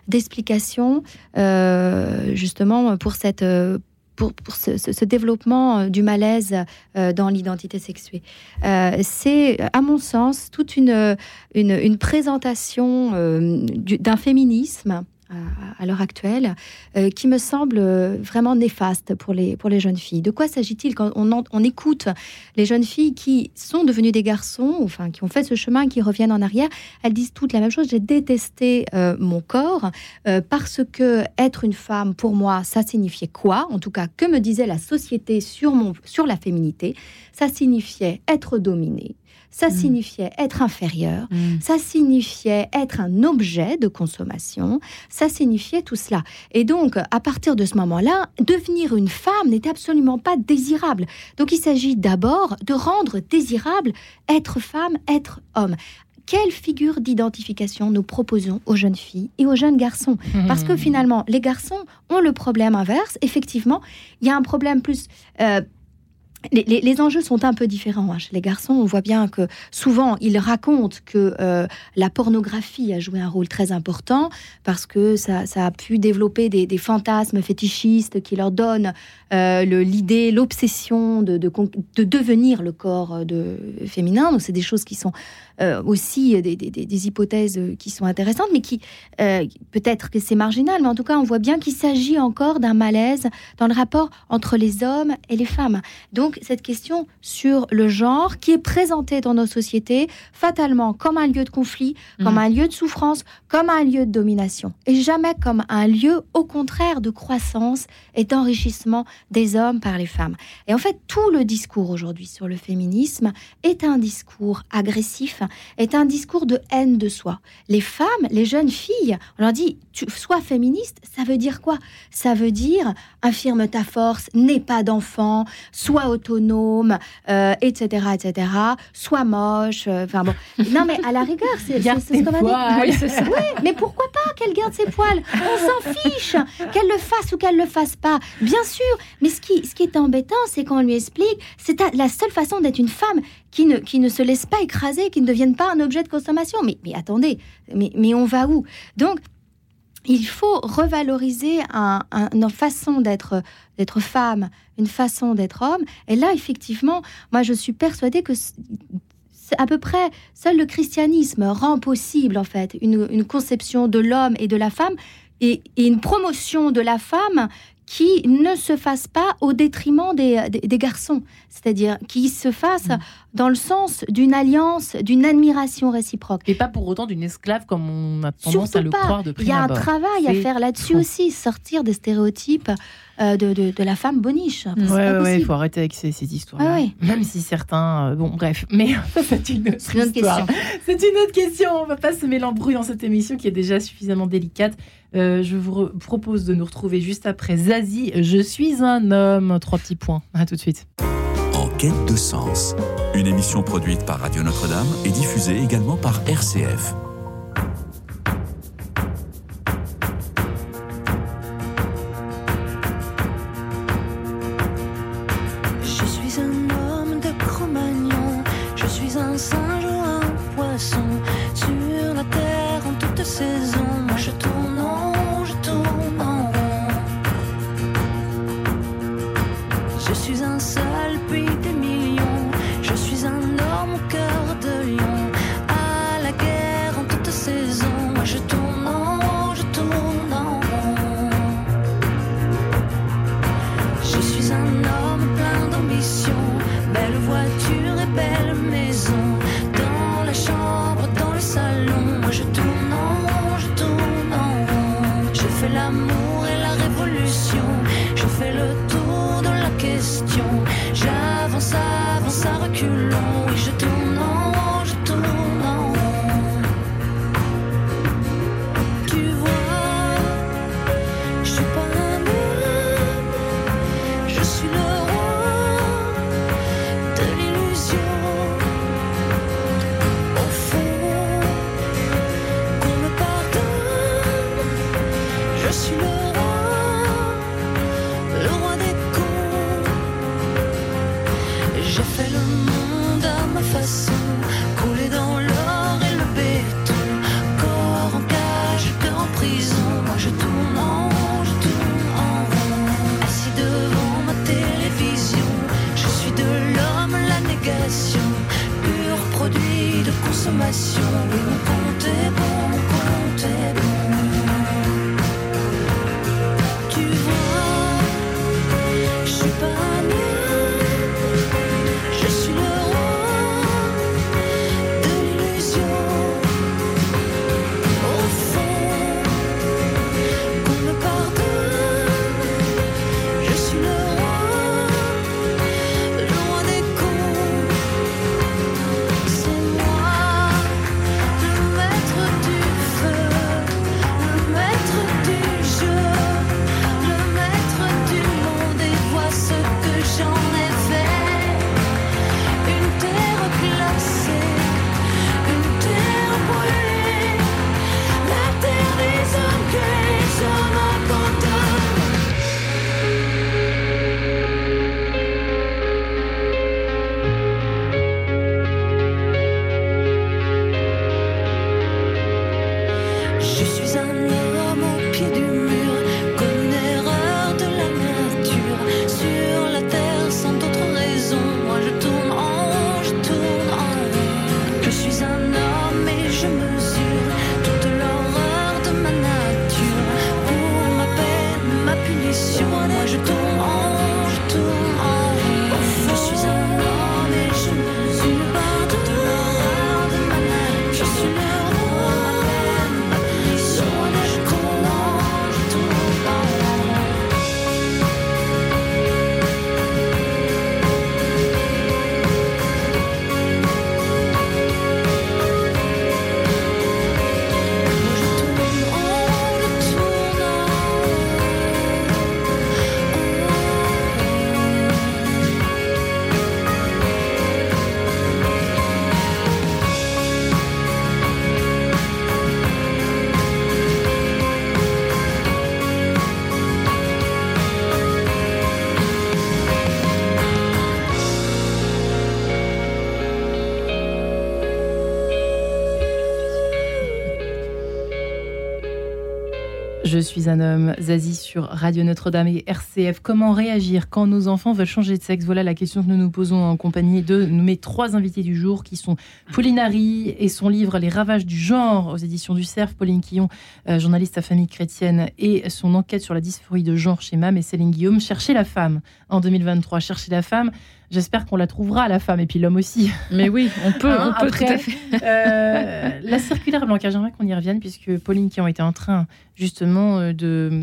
d'explication euh, justement pour cette pour, ce, développement du malaise dans l'identité sexuée. c'est, à mon sens, toute une, une présentation d'un féminisme à, l'heure actuelle, euh, qui me semble euh, vraiment néfaste pour les, pour les jeunes filles. De quoi s'agit-il quand on, écoute les jeunes filles qui sont devenues des garçons, enfin qui ont fait ce chemin, qui reviennent en arrière? Elles disent toutes la même chose. J'ai détesté euh, mon corps parce que être une femme, pour moi, ça signifiait quoi? En tout cas, que me disait la société sur, mon, sur la féminité? Ça signifiait être dominée ça mm. signifiait être inférieur, mm. ça signifiait être un objet de consommation, ça signifiait tout cela. Et donc, à partir de ce moment-là, devenir une femme n'était absolument pas désirable. Donc, il s'agit d'abord de rendre désirable être femme, être homme quelle figure d'identification nous proposons aux jeunes filles et aux jeunes garçons? Parce que mm. finalement, les garçons ont le problème inverse. Effectivement, il y a un problème plus euh, les, enjeux sont un peu différents hein. chez les garçons. On voit bien que souvent ils racontent que euh, la pornographie a joué un rôle très important parce que ça, a pu développer des, fantasmes fétichistes qui leur donnent euh, l'idée, l'obsession de, de, devenir le corps euh, de, féminin. Donc c'est des choses qui sont euh, aussi des, des, hypothèses qui sont intéressantes, mais qui euh, peut-être que c'est marginal, mais en tout cas, on voit bien qu'il s'agit encore d'un malaise dans le rapport entre les hommes et les femmes. Donc, cette question sur le genre qui est présentée dans nos sociétés fatalement comme un lieu de conflit, comme mhm. un lieu de souffrance, comme un lieu de domination, et jamais comme un lieu, au contraire, de croissance et d'enrichissement des hommes par les femmes. Et en fait, tout le discours aujourd'hui sur le féminisme est un discours agressif est un discours de haine de soi. Les femmes, les jeunes filles, on leur dit, tu sois féministe, ça veut dire quoi? Ça veut dire affirme ta force, n'aie pas d'enfant, sois autonome, etc., euh, etc. Sois moche. Euh, enfin bon, [LAUGHS] non mais à la rigueur, c'est ce qu'on va dire. Oui, mais pourquoi pas qu'elle garde ses poils? On s'en fiche, qu'elle le fasse ou qu'elle le fasse pas. Bien sûr, mais ce qui, ce qui est embêtant, c'est qu'on lui explique, c'est la seule façon d'être une femme qui ne, qui ne se laisse pas écraser, qui ne devienne pas un objet de consommation. Mais, mais attendez, mais, mais on va où? Donc, il faut revaloriser un, une façon d'être d'être femme, une façon d'être homme. Et là, effectivement, moi, je suis persuadée que à peu près seul le christianisme rend possible en fait une, une conception de l'homme et de la femme et, et, une promotion de la femme qui ne se fasse pas au détriment des, des, garçons, c'est-à-dire qui se fasse mm. dans le sens d'une alliance, d'une admiration réciproque. Et pas pour autant d'une esclave comme on a tendance à le croire de Il y a un travail à faire là-dessus aussi, sortir des stéréotypes euh, de, de, la femme boniche. Oui, ouais, il faut arrêter avec ces. Ah Même si certains... Euh, bon, bref, mais [LAUGHS] c'est une autre, question. C'est une autre question. On va pas se mêler l'embrouille dans cette émission qui est déjà suffisamment délicate. Euh, je vous propose de nous retrouver juste après Zazie. Je suis un homme. Trois petits points. À tout de suite. En quête de sens. Une émission produite par Radio Notre-Dame et diffusée également par RCF. De consommation. Oui, mon suis un homme, Zazie sur Radio Notre-Dame et RCF. Comment réagir quand nos enfants veulent changer de sexe? Voilà la question que nous nous posons en compagnie de mes trois invités du jour qui sont Pauline Harry et son livre Les ravages du genre aux éditions du Cerf, Pauline Quillon, euh, journaliste à famille chrétienne, et son enquête sur la dysphorie de genre chez MAM et Céline Guillaume, Chercher la femme en 2023. Chercher la femme, J'espère qu'on la trouvera, la femme, et puis l'homme aussi. Mais oui, on peut, Hein, on peut après, tout à fait. euh, la circulaire Blanca, j'aimerais qu'on y revienne, puisque Pauline, qui ont été en train justement euh, de.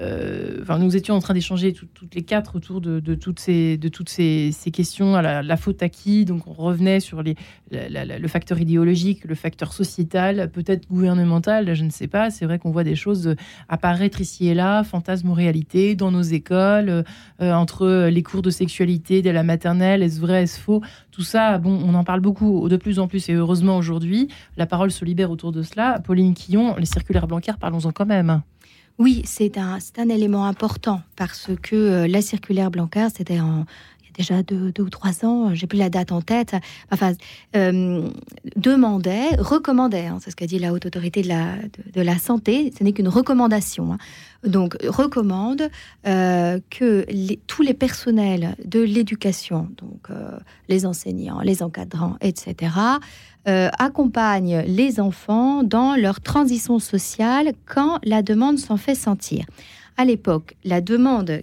Euh, Enfin, nous étions en train d'échanger tout- toutes les quatre autour de, toutes ces, questions. à La, faute à qui? Donc, on revenait sur le facteur idéologique, le facteur sociétal, peut-être gouvernemental, je ne sais pas. C'est vrai qu'on voit des choses apparaître ici et là, fantasmes ou réalité, dans nos écoles, euh, entre les cours de sexualité dès la maternelle, est-ce vrai, est-ce faux? Tout ça, bon, on en parle beaucoup, de plus en plus, et heureusement aujourd'hui, la parole se libère autour de cela. Pauline Quillon, les circulaires Blanquer, parlons-en quand même. Oui, c'est un, un élément important parce que euh, la circulaire Blanquer, c'était en déjà deux, ou trois ans, j'ai plus la date en tête, enfin, euh, demandait, recommandait, hein, c'est ce qu'a dit la haute autorité de la, santé, ce n'est qu'une recommandation, hein. donc recommande euh, que tous les personnels de l'éducation, donc euh, les enseignants, les encadrants, etc., euh, accompagnent les enfants dans leur transition sociale quand la demande s'en fait sentir. à l'époque, la demande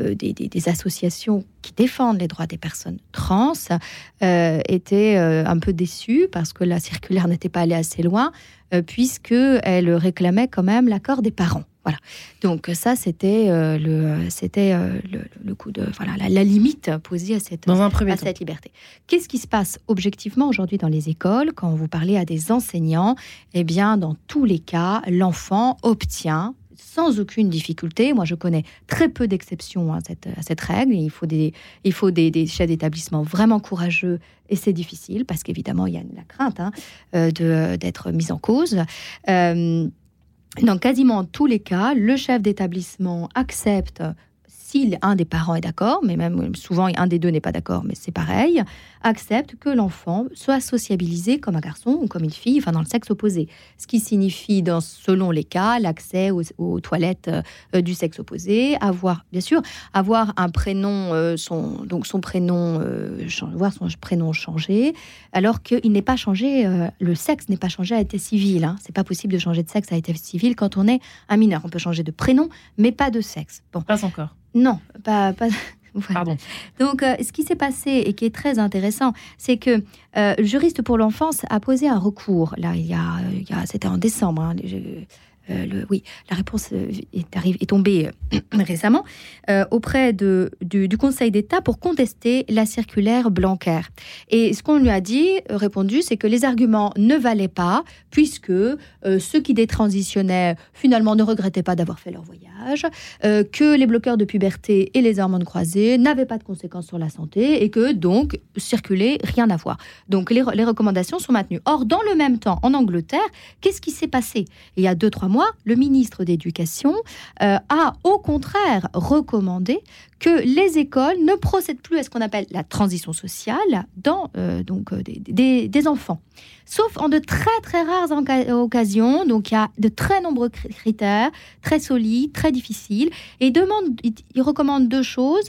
euh, des, des, des, associations qui défendent les droits des personnes trans était un peu déçue parce que la circulaire n'était pas allée assez loin, puisqu'elle réclamait quand même l'accord des parents. Voilà. Donc ça, c'était euh, le, c'était euh, le, coup de voilà la, limite posée à cette dans un à cette liberté. Qu'est-ce qui se passe objectivement aujourd'hui dans les écoles quand vous parlez à des enseignants? Eh bien, dans tous les cas, l'enfant obtient sans aucune difficulté. Moi, je connais très peu d'exceptions à cette, règle. Il faut des, il faut des, chefs d'établissement vraiment courageux et c'est difficile parce qu'évidemment, il y a la crainte hein, euh, d'être mis en cause. Dans quasiment tous les cas, le chef d'établissement accepte si un des parents est d'accord, mais même souvent un des deux n'est pas d'accord, mais c'est pareil, accepte que l'enfant soit sociabilisé comme un garçon ou comme une fille, enfin dans le sexe opposé. Ce qui signifie, selon les cas, l'accès aux, toilettes euh, du sexe opposé, avoir, bien sûr, avoir un prénom, euh, son, donc son prénom, euh, voir son prénom changé, alors qu'il n'est pas changé, le sexe n'est pas changé à état civil. Hein. C'est pas possible de changer de sexe à état civil quand on est un mineur. On peut changer de prénom, mais pas de sexe. Bon. Pas encore. Non, pas, pas, [LAUGHS] Pardon. Donc, euh, ce qui s'est passé et qui est très intéressant, c'est que euh, le juriste pour l'enfance a posé un recours. Là, il y a, c'était en décembre. Hein, euh, oui, la réponse euh, est, tombée euh, [CLEARS THROAT] récemment auprès du, Conseil d'État pour contester la circulaire Blanquer. Et ce qu'on lui a dit, répondu, c'est que les arguments ne valaient pas, puisque ceux qui détransitionnaient finalement ne regrettaient pas d'avoir fait leur voyage, que les bloqueurs de puberté et les hormones croisées n'avaient pas de conséquences sur la santé et que donc circuler, rien à voir. Donc les, les recommandations sont maintenues. Or, dans le même temps, en Angleterre, qu'est-ce qui s'est passé? Il y a deux, trois mois, le ministre d'Éducation euh, a au contraire recommandé que les écoles ne procèdent plus à ce qu'on appelle la transition sociale dans euh, donc euh, des, enfants, sauf en de très très rares occasions. Donc il y a de très nombreux critères, très solides, très difficiles, et demande, il, recommande deux choses,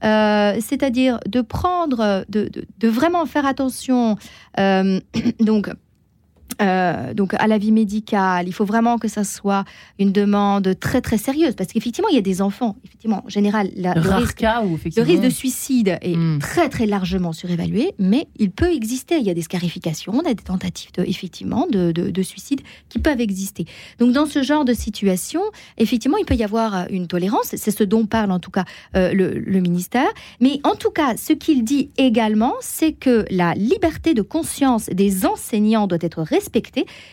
c'est-à-dire de prendre, de, vraiment faire attention, [CLEARS THROAT] donc euh, donc à la vie médicale, il faut vraiment que ça soit une demande très très sérieuse parce qu'effectivement il y a des enfants, effectivement en général le, risque, le, risque, de suicide est hmm. très très largement surévalué, mais il peut exister. Il y a des scarifications, on a des tentatives de, effectivement de, de, suicide qui peuvent exister. Donc dans ce genre de situation, effectivement il peut y avoir une tolérance, c'est ce dont parle en tout cas euh, le, le ministère, mais en tout cas ce qu'il dit également, c'est que la liberté de conscience des enseignants doit être respectée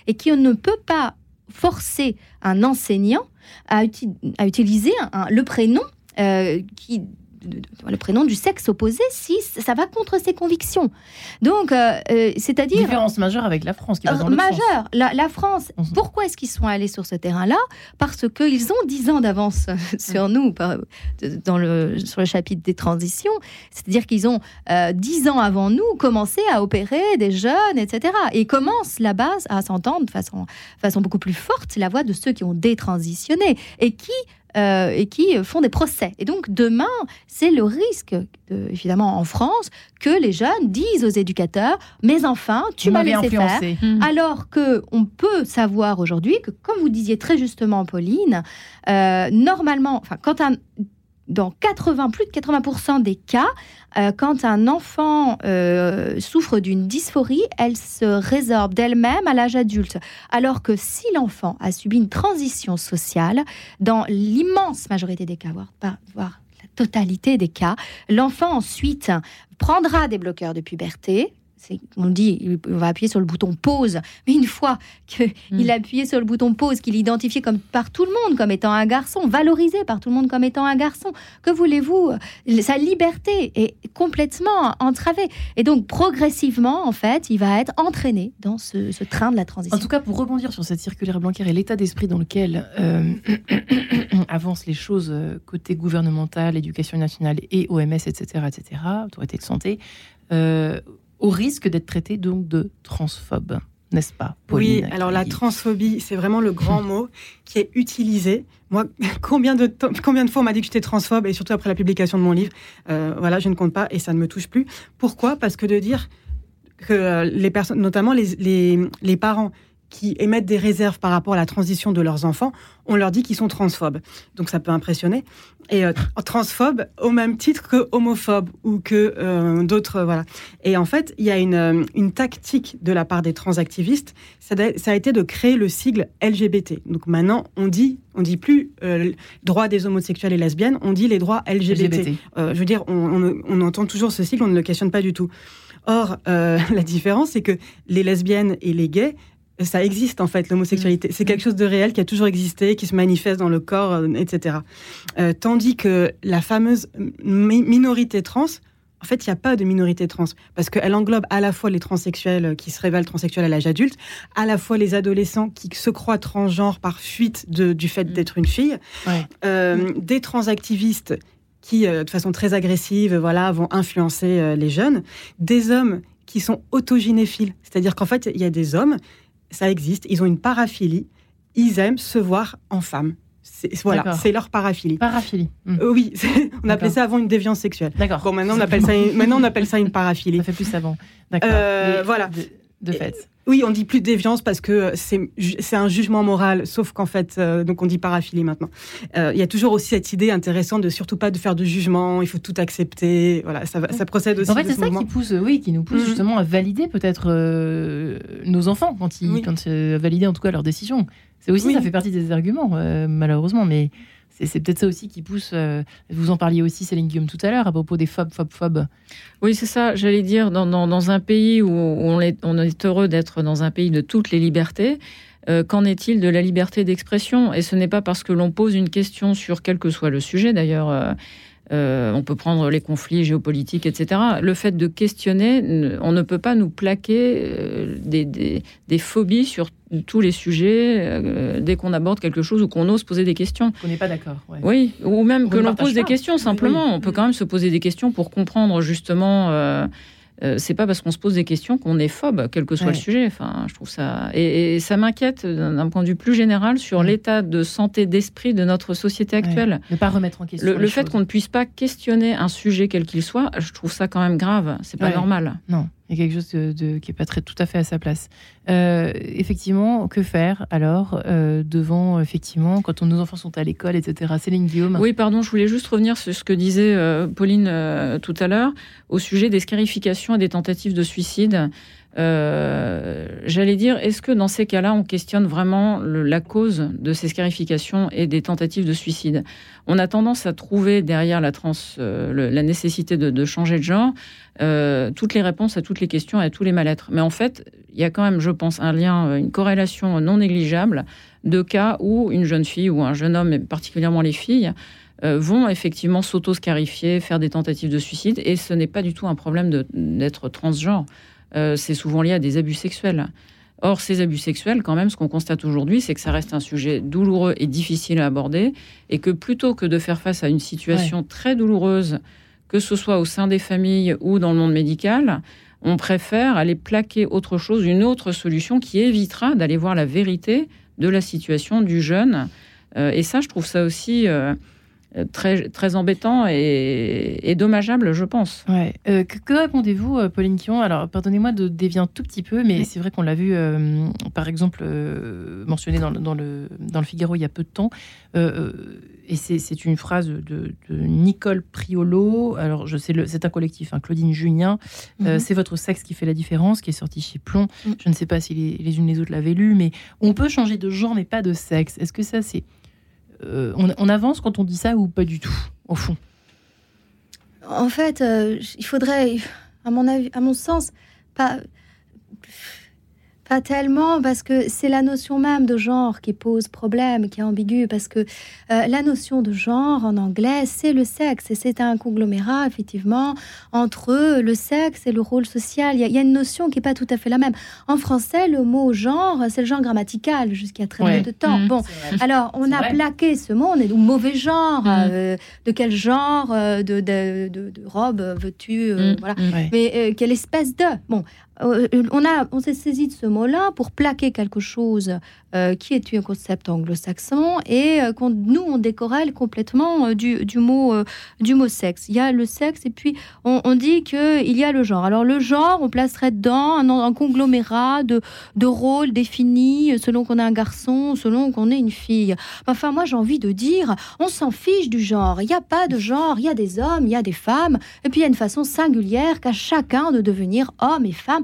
et qui ne peut pas forcer un enseignant à, utiliser le prénom euh, qui le prénom du sexe opposé si ça va contre ses convictions. Donc, euh, euh, c'est-à-dire... Différence majeure avec la France qui va dans le Majeure. La, la, France, mhm. pourquoi est-ce qu'ils sont allés sur ce terrain-là? Parce qu'ils ont dix ans d'avance [LAUGHS] sur nous dans le, sur le chapitre des transitions. C'est-à-dire qu'ils ont euh, dix ans avant nous commencé à opérer des jeunes, etc. Et commencent la base à s'entendre de façon, façon beaucoup plus forte la voix de ceux qui ont détransitionné et qui euh, et qui font des procès. Et donc demain, c'est le risque, évidemment en France, que les jeunes disent aux éducateurs Mais enfin, tu m'as laissé faire. Mmh. Alors que on peut savoir aujourd'hui que, comme vous disiez très justement, Pauline, euh, normalement, enfin, quand un dans 80, plus de 80% des cas, euh, quand un enfant euh, souffre d'une dysphorie, elle se résorbe d'elle-même à l'âge adulte. Alors que si l'enfant a subi une transition sociale, dans l'immense majorité des cas, voire, voire la totalité des cas, l'enfant ensuite prendra des bloqueurs de puberté, on dit, on va appuyer sur le bouton pause. Mais une fois qu'il hmm. a appuyé sur le bouton pause, qu'il est identifié comme par tout le monde comme étant un garçon, valorisé par tout le monde comme étant un garçon, que voulez-vous? Sa liberté est complètement entravée. Et donc, progressivement, en fait, il va être entraîné dans ce, train de la transition. En tout cas, pour rebondir sur cette circulaire bancaire et l'état d'esprit dans lequel euh, [CLEARS THROAT] avancent les choses euh, côté gouvernemental, éducation nationale et OMS, etc., etc., autorité de santé, euh, au risque d'être traité donc de transphobe, n'est-ce pas Oui, alors la transphobie, c'est vraiment le grand [LAUGHS] mot qui est utilisé. Moi, [LAUGHS] combien de, combien de fois on m'a dit que j'étais transphobe, et surtout après la publication de mon livre, euh, voilà, je ne compte pas, et ça ne me touche plus. Pourquoi? Parce que de dire que euh, les personnes, notamment les, les, les parents qui émettent des réserves par rapport à la transition de leurs enfants, on leur dit qu'ils sont transphobes. Donc ça peut impressionner. Et euh, transphobes au même titre que homophobes ou que euh, d'autres. voilà. Et en fait, il y a une, euh, une, tactique de la part des transactivistes, ça, ça, a été de créer le sigle LGBT. Donc maintenant, on dit, on dit plus droits des homosexuels et lesbiennes, on dit les droits LGBT. je veux dire, on, on, entend toujours ce sigle, on ne le questionne pas du tout. Or, [LAUGHS] la différence, c'est que les lesbiennes et les gays ça existe en fait, l'homosexualité. Mm. C'est quelque chose de réel qui a toujours existé, qui se manifeste dans le corps, euh, etc. Euh, tandis que la fameuse minorité trans, en fait, il n'y a pas de minorité trans, parce qu'elle englobe à la fois les transsexuels qui se révèlent transsexuels à l'âge adulte, à la fois les adolescents qui se croient transgenres par fuite du fait mm. d'être une fille, euh, des transactivistes qui, de façon très agressive, voilà, vont influencer les jeunes, des hommes qui sont autogynéphiles, c'est-à-dire qu'en fait, il y a des hommes ça existe. Ils ont une paraphilie. Ils aiment se voir en femme. Voilà, c'est leur paraphilie. Paraphilie. Hmm. Euh, oui, on appelait ça avant une déviance sexuelle. D'accord. Bon, maintenant on appelle ça, une, maintenant on appelle ça une paraphilie. [LAUGHS] Ça fait plus avant. D'accord. Euh, voilà. De, fait. Oui, on dit plus déviance parce que c'est un jugement moral, sauf qu'en fait, euh, donc on dit paraphilie maintenant. Il y a toujours aussi cette idée intéressante de surtout pas de faire de jugement, il faut tout accepter. Voilà, ça, ça procède aussi. En fait, c'est ça qui pousse, oui, qui nous pousse mhm. justement à valider peut-être nos enfants quand ils, quand valider en tout cas leurs décisions. C'est aussi, ça fait partie des arguments, euh, malheureusement, mais c'est peut-être ça aussi qui pousse. Euh, vous en parliez aussi, Céline Guillaume, tout à l'heure, à propos des phobes, phobes, phobes. Oui, c'est ça. J'allais dire, dans, un pays où on est, on est heureux d'être dans un pays de toutes les libertés, euh, qu'en est-il de la liberté d'expression? Et ce n'est pas parce que l'on pose une question sur quel que soit le sujet, d'ailleurs. Euh, on peut prendre les conflits géopolitiques, etc. Le fait de questionner, on ne peut pas nous plaquer euh, des, phobies sur tous les sujets euh, dès qu'on aborde quelque chose ou qu'on ose poser des questions. On n'est pas d'accord. Oui, ou même que l'on pose des questions simplement. On peut quand même se poser des questions pour comprendre justement euh, c'est pas parce qu'on se pose des questions qu'on est phobe, quel que soit le sujet. Enfin, je trouve ça et, ça m'inquiète d'un point de vue plus général sur l'état de santé d'esprit de notre société actuelle. Ne pas remettre en question. Le, fait qu'on ne puisse pas questionner un sujet quel qu'il soit, je trouve ça quand même grave. C'est pas normal. Non. Il y a quelque chose de, qui n'est pas très, tout à fait à sa place. Euh, effectivement, que faire alors euh, devant, effectivement, quand nos enfants sont à l'école, etc. Céline Guillaume? Oui, pardon, je voulais juste revenir sur ce que disait euh, Pauline tout à l'heure au sujet des scarifications et des tentatives de suicide. Euh, j'allais dire, est-ce que dans ces cas-là, on questionne vraiment la cause de ces scarifications et des tentatives de suicide? On a tendance à trouver derrière la, trans, euh, la nécessité de, changer de genre euh, toutes les réponses à toutes les questions et à tous les mal-être. Mais en fait, il y a quand même, je pense, un lien, une corrélation non négligeable de cas où une jeune fille ou un jeune homme, et particulièrement les filles, vont effectivement s'auto-scarifier, faire des tentatives de suicide, et ce n'est pas du tout un problème d'être transgenre. Euh, c'est souvent lié à des abus sexuels. Or, ces abus sexuels, quand même, ce qu'on constate aujourd'hui, c'est que ça reste un sujet douloureux et difficile à aborder, et que plutôt que de faire face à une situation très douloureuse, que ce soit au sein des familles ou dans le monde médical, on préfère aller plaquer autre chose, une autre solution qui évitera d'aller voir la vérité de la situation du jeune. Euh, et ça, je trouve ça aussi euh, euh, très, très embêtant et, dommageable, je pense. Ouais. Euh, que, répondez-vous, euh, Pauline Kion Alors, pardonnez-moi de dévier un tout petit peu, mais c'est vrai qu'on l'a vu, par exemple, mentionné dans, dans, le, dans le Figaro il y a peu de temps. et c'est une phrase de, Nicole Priolo. Alors, je sais, c'est un collectif, hein, Claudine Junien. Mhm. c'est votre sexe qui fait la différence, qui est sorti chez Plomb. Mhm. Je ne sais pas si les, les unes les autres l'avaient lu, mais on peut changer de genre, mais pas de sexe. Est-ce que ça, c'est euh, on, avance quand on dit ça ou pas du tout, au fond? En fait, euh, il faudrait, à mon, avis, à mon sens, pas pas tellement, parce que c'est la notion même de genre qui pose problème, qui est ambiguë, parce que euh, la notion de genre en anglais, c'est le sexe, et c'est un conglomérat, effectivement, entre le sexe et le rôle social. Il y, a, une notion qui n'est pas tout à fait la même. En français, le mot genre, c'est le genre grammatical jusqu'à très peu de temps. Mmh. bon, alors, on a plaqué ce mot, on est mauvais genre, mmh. euh, de quel genre euh, de, de, de, robe veux-tu, voilà. Mais quelle espèce de... Bon, euh, on, on s'est saisi de ce mot-là pour plaquer quelque chose euh, qui est un concept anglo-saxon et euh, nous, on décorrèle complètement du, du, mot, du mot sexe. Il y a le sexe et puis on, dit qu'il y a le genre. Alors le genre, on placerait dedans un, un conglomérat de, de rôles définis selon qu'on est un garçon, selon qu'on est une fille. Enfin, moi, j'ai envie de dire, on s'en fiche du genre. Il n'y a pas de genre. Il y a des hommes, il y a des femmes. Et puis, il y a une façon singulière qu'a chacun de devenir homme et femme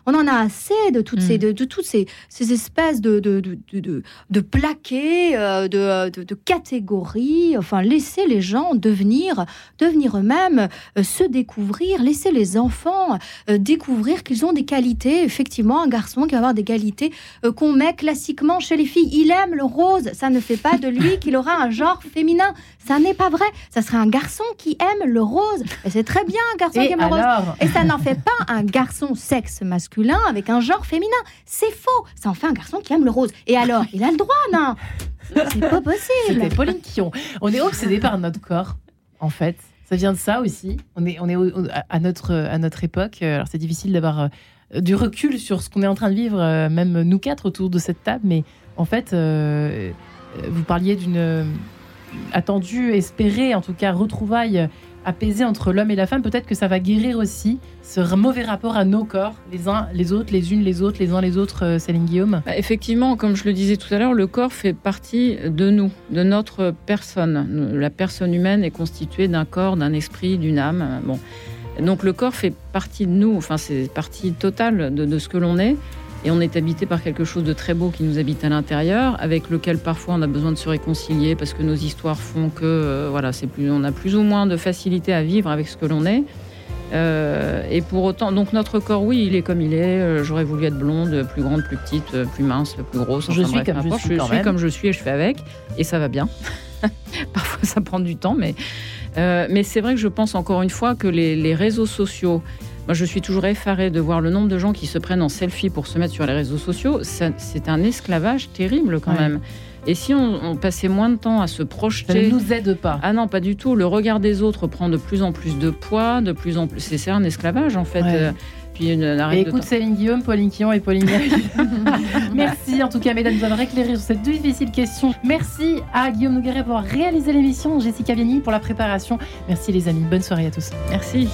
on en a assez de toutes ces, mm. de, toutes ces, ces espèces de, de, de, de plaqués, euh, de, de, catégories. Enfin, laisser les gens devenir, devenir eux-mêmes, euh, se découvrir, laisser les enfants euh, découvrir qu'ils ont des qualités. Effectivement, un garçon qui va avoir des qualités qu'on met classiquement chez les filles. Il aime le rose. Ça ne fait pas de lui qu'il aura un genre féminin. Ça n'est pas vrai. Ça serait un garçon qui aime le rose. Et c'est très bien un garçon qui aime le rose. Et ça n'en fait pas un garçon sexe masculin avec un genre féminin. C'est faux. Ça en fait un garçon qui aime le rose. Et alors, il a le droit, non? C'est pas possible. C'était Pauline Quillon. On est obsédé par notre corps, en fait. Ça vient de ça aussi. On est, on est à, notre, à notre époque. Alors, c'est difficile d'avoir euh, du recul sur ce qu'on est en train de vivre, euh, même nous quatre autour de cette table. Mais en fait, euh, vous parliez d'une attendue, espérée, en tout cas, retrouvaille apaiser entre l'homme et la femme, peut-être que ça va guérir aussi ce mauvais rapport à nos corps, les uns, les autres, les unes, les autres, les uns, les autres, euh, Céline Guillaume? Bah, Effectivement, comme je le disais tout à l'heure, le corps fait partie de nous, de notre personne. La personne humaine est constituée d'un corps, d'un esprit, d'une âme. Bon. Donc le corps fait partie de nous, enfin c'est partie totale de ce que l'on est. Et on est habité par quelque chose de très beau qui nous habite à l'intérieur, avec lequel parfois on a besoin de se réconcilier parce que nos histoires font que euh, voilà, c'est plus, on a plus ou moins de facilité à vivre avec ce que l'on est. Euh, et pour autant, donc notre corps, oui, il est comme il est. Euh, j'aurais voulu être blonde, plus grande, plus petite, plus mince, plus grosse. je suis, comme, je suis, je suis comme je suis et je fais avec. Et ça va bien. [LAUGHS] Parfois, ça prend du temps, mais, mais c'est vrai que je pense encore une fois que les, les réseaux sociaux moi, je suis toujours effarée de voir le nombre de gens qui se prennent en selfie pour se mettre sur les réseaux sociaux. C'est un esclavage terrible quand même. Et si on, passait moins de temps à se projeter. Ça ne nous aide pas. Ah non, pas du tout. Le regard des autres prend de plus en plus de poids, de plus en plus. C'est un esclavage en fait. Euh, puis une, et écoute Céline Guillaume, Pauline Quillon et Pauline [LAUGHS] [LAUGHS] Merci en tout cas, mesdames, de nous éclairer sur cette difficile question. Merci à Guillaume Nogueret pour avoir réalisé l'émission, Jessica Vieni pour la préparation. Merci les amis, bonne soirée à tous. Merci.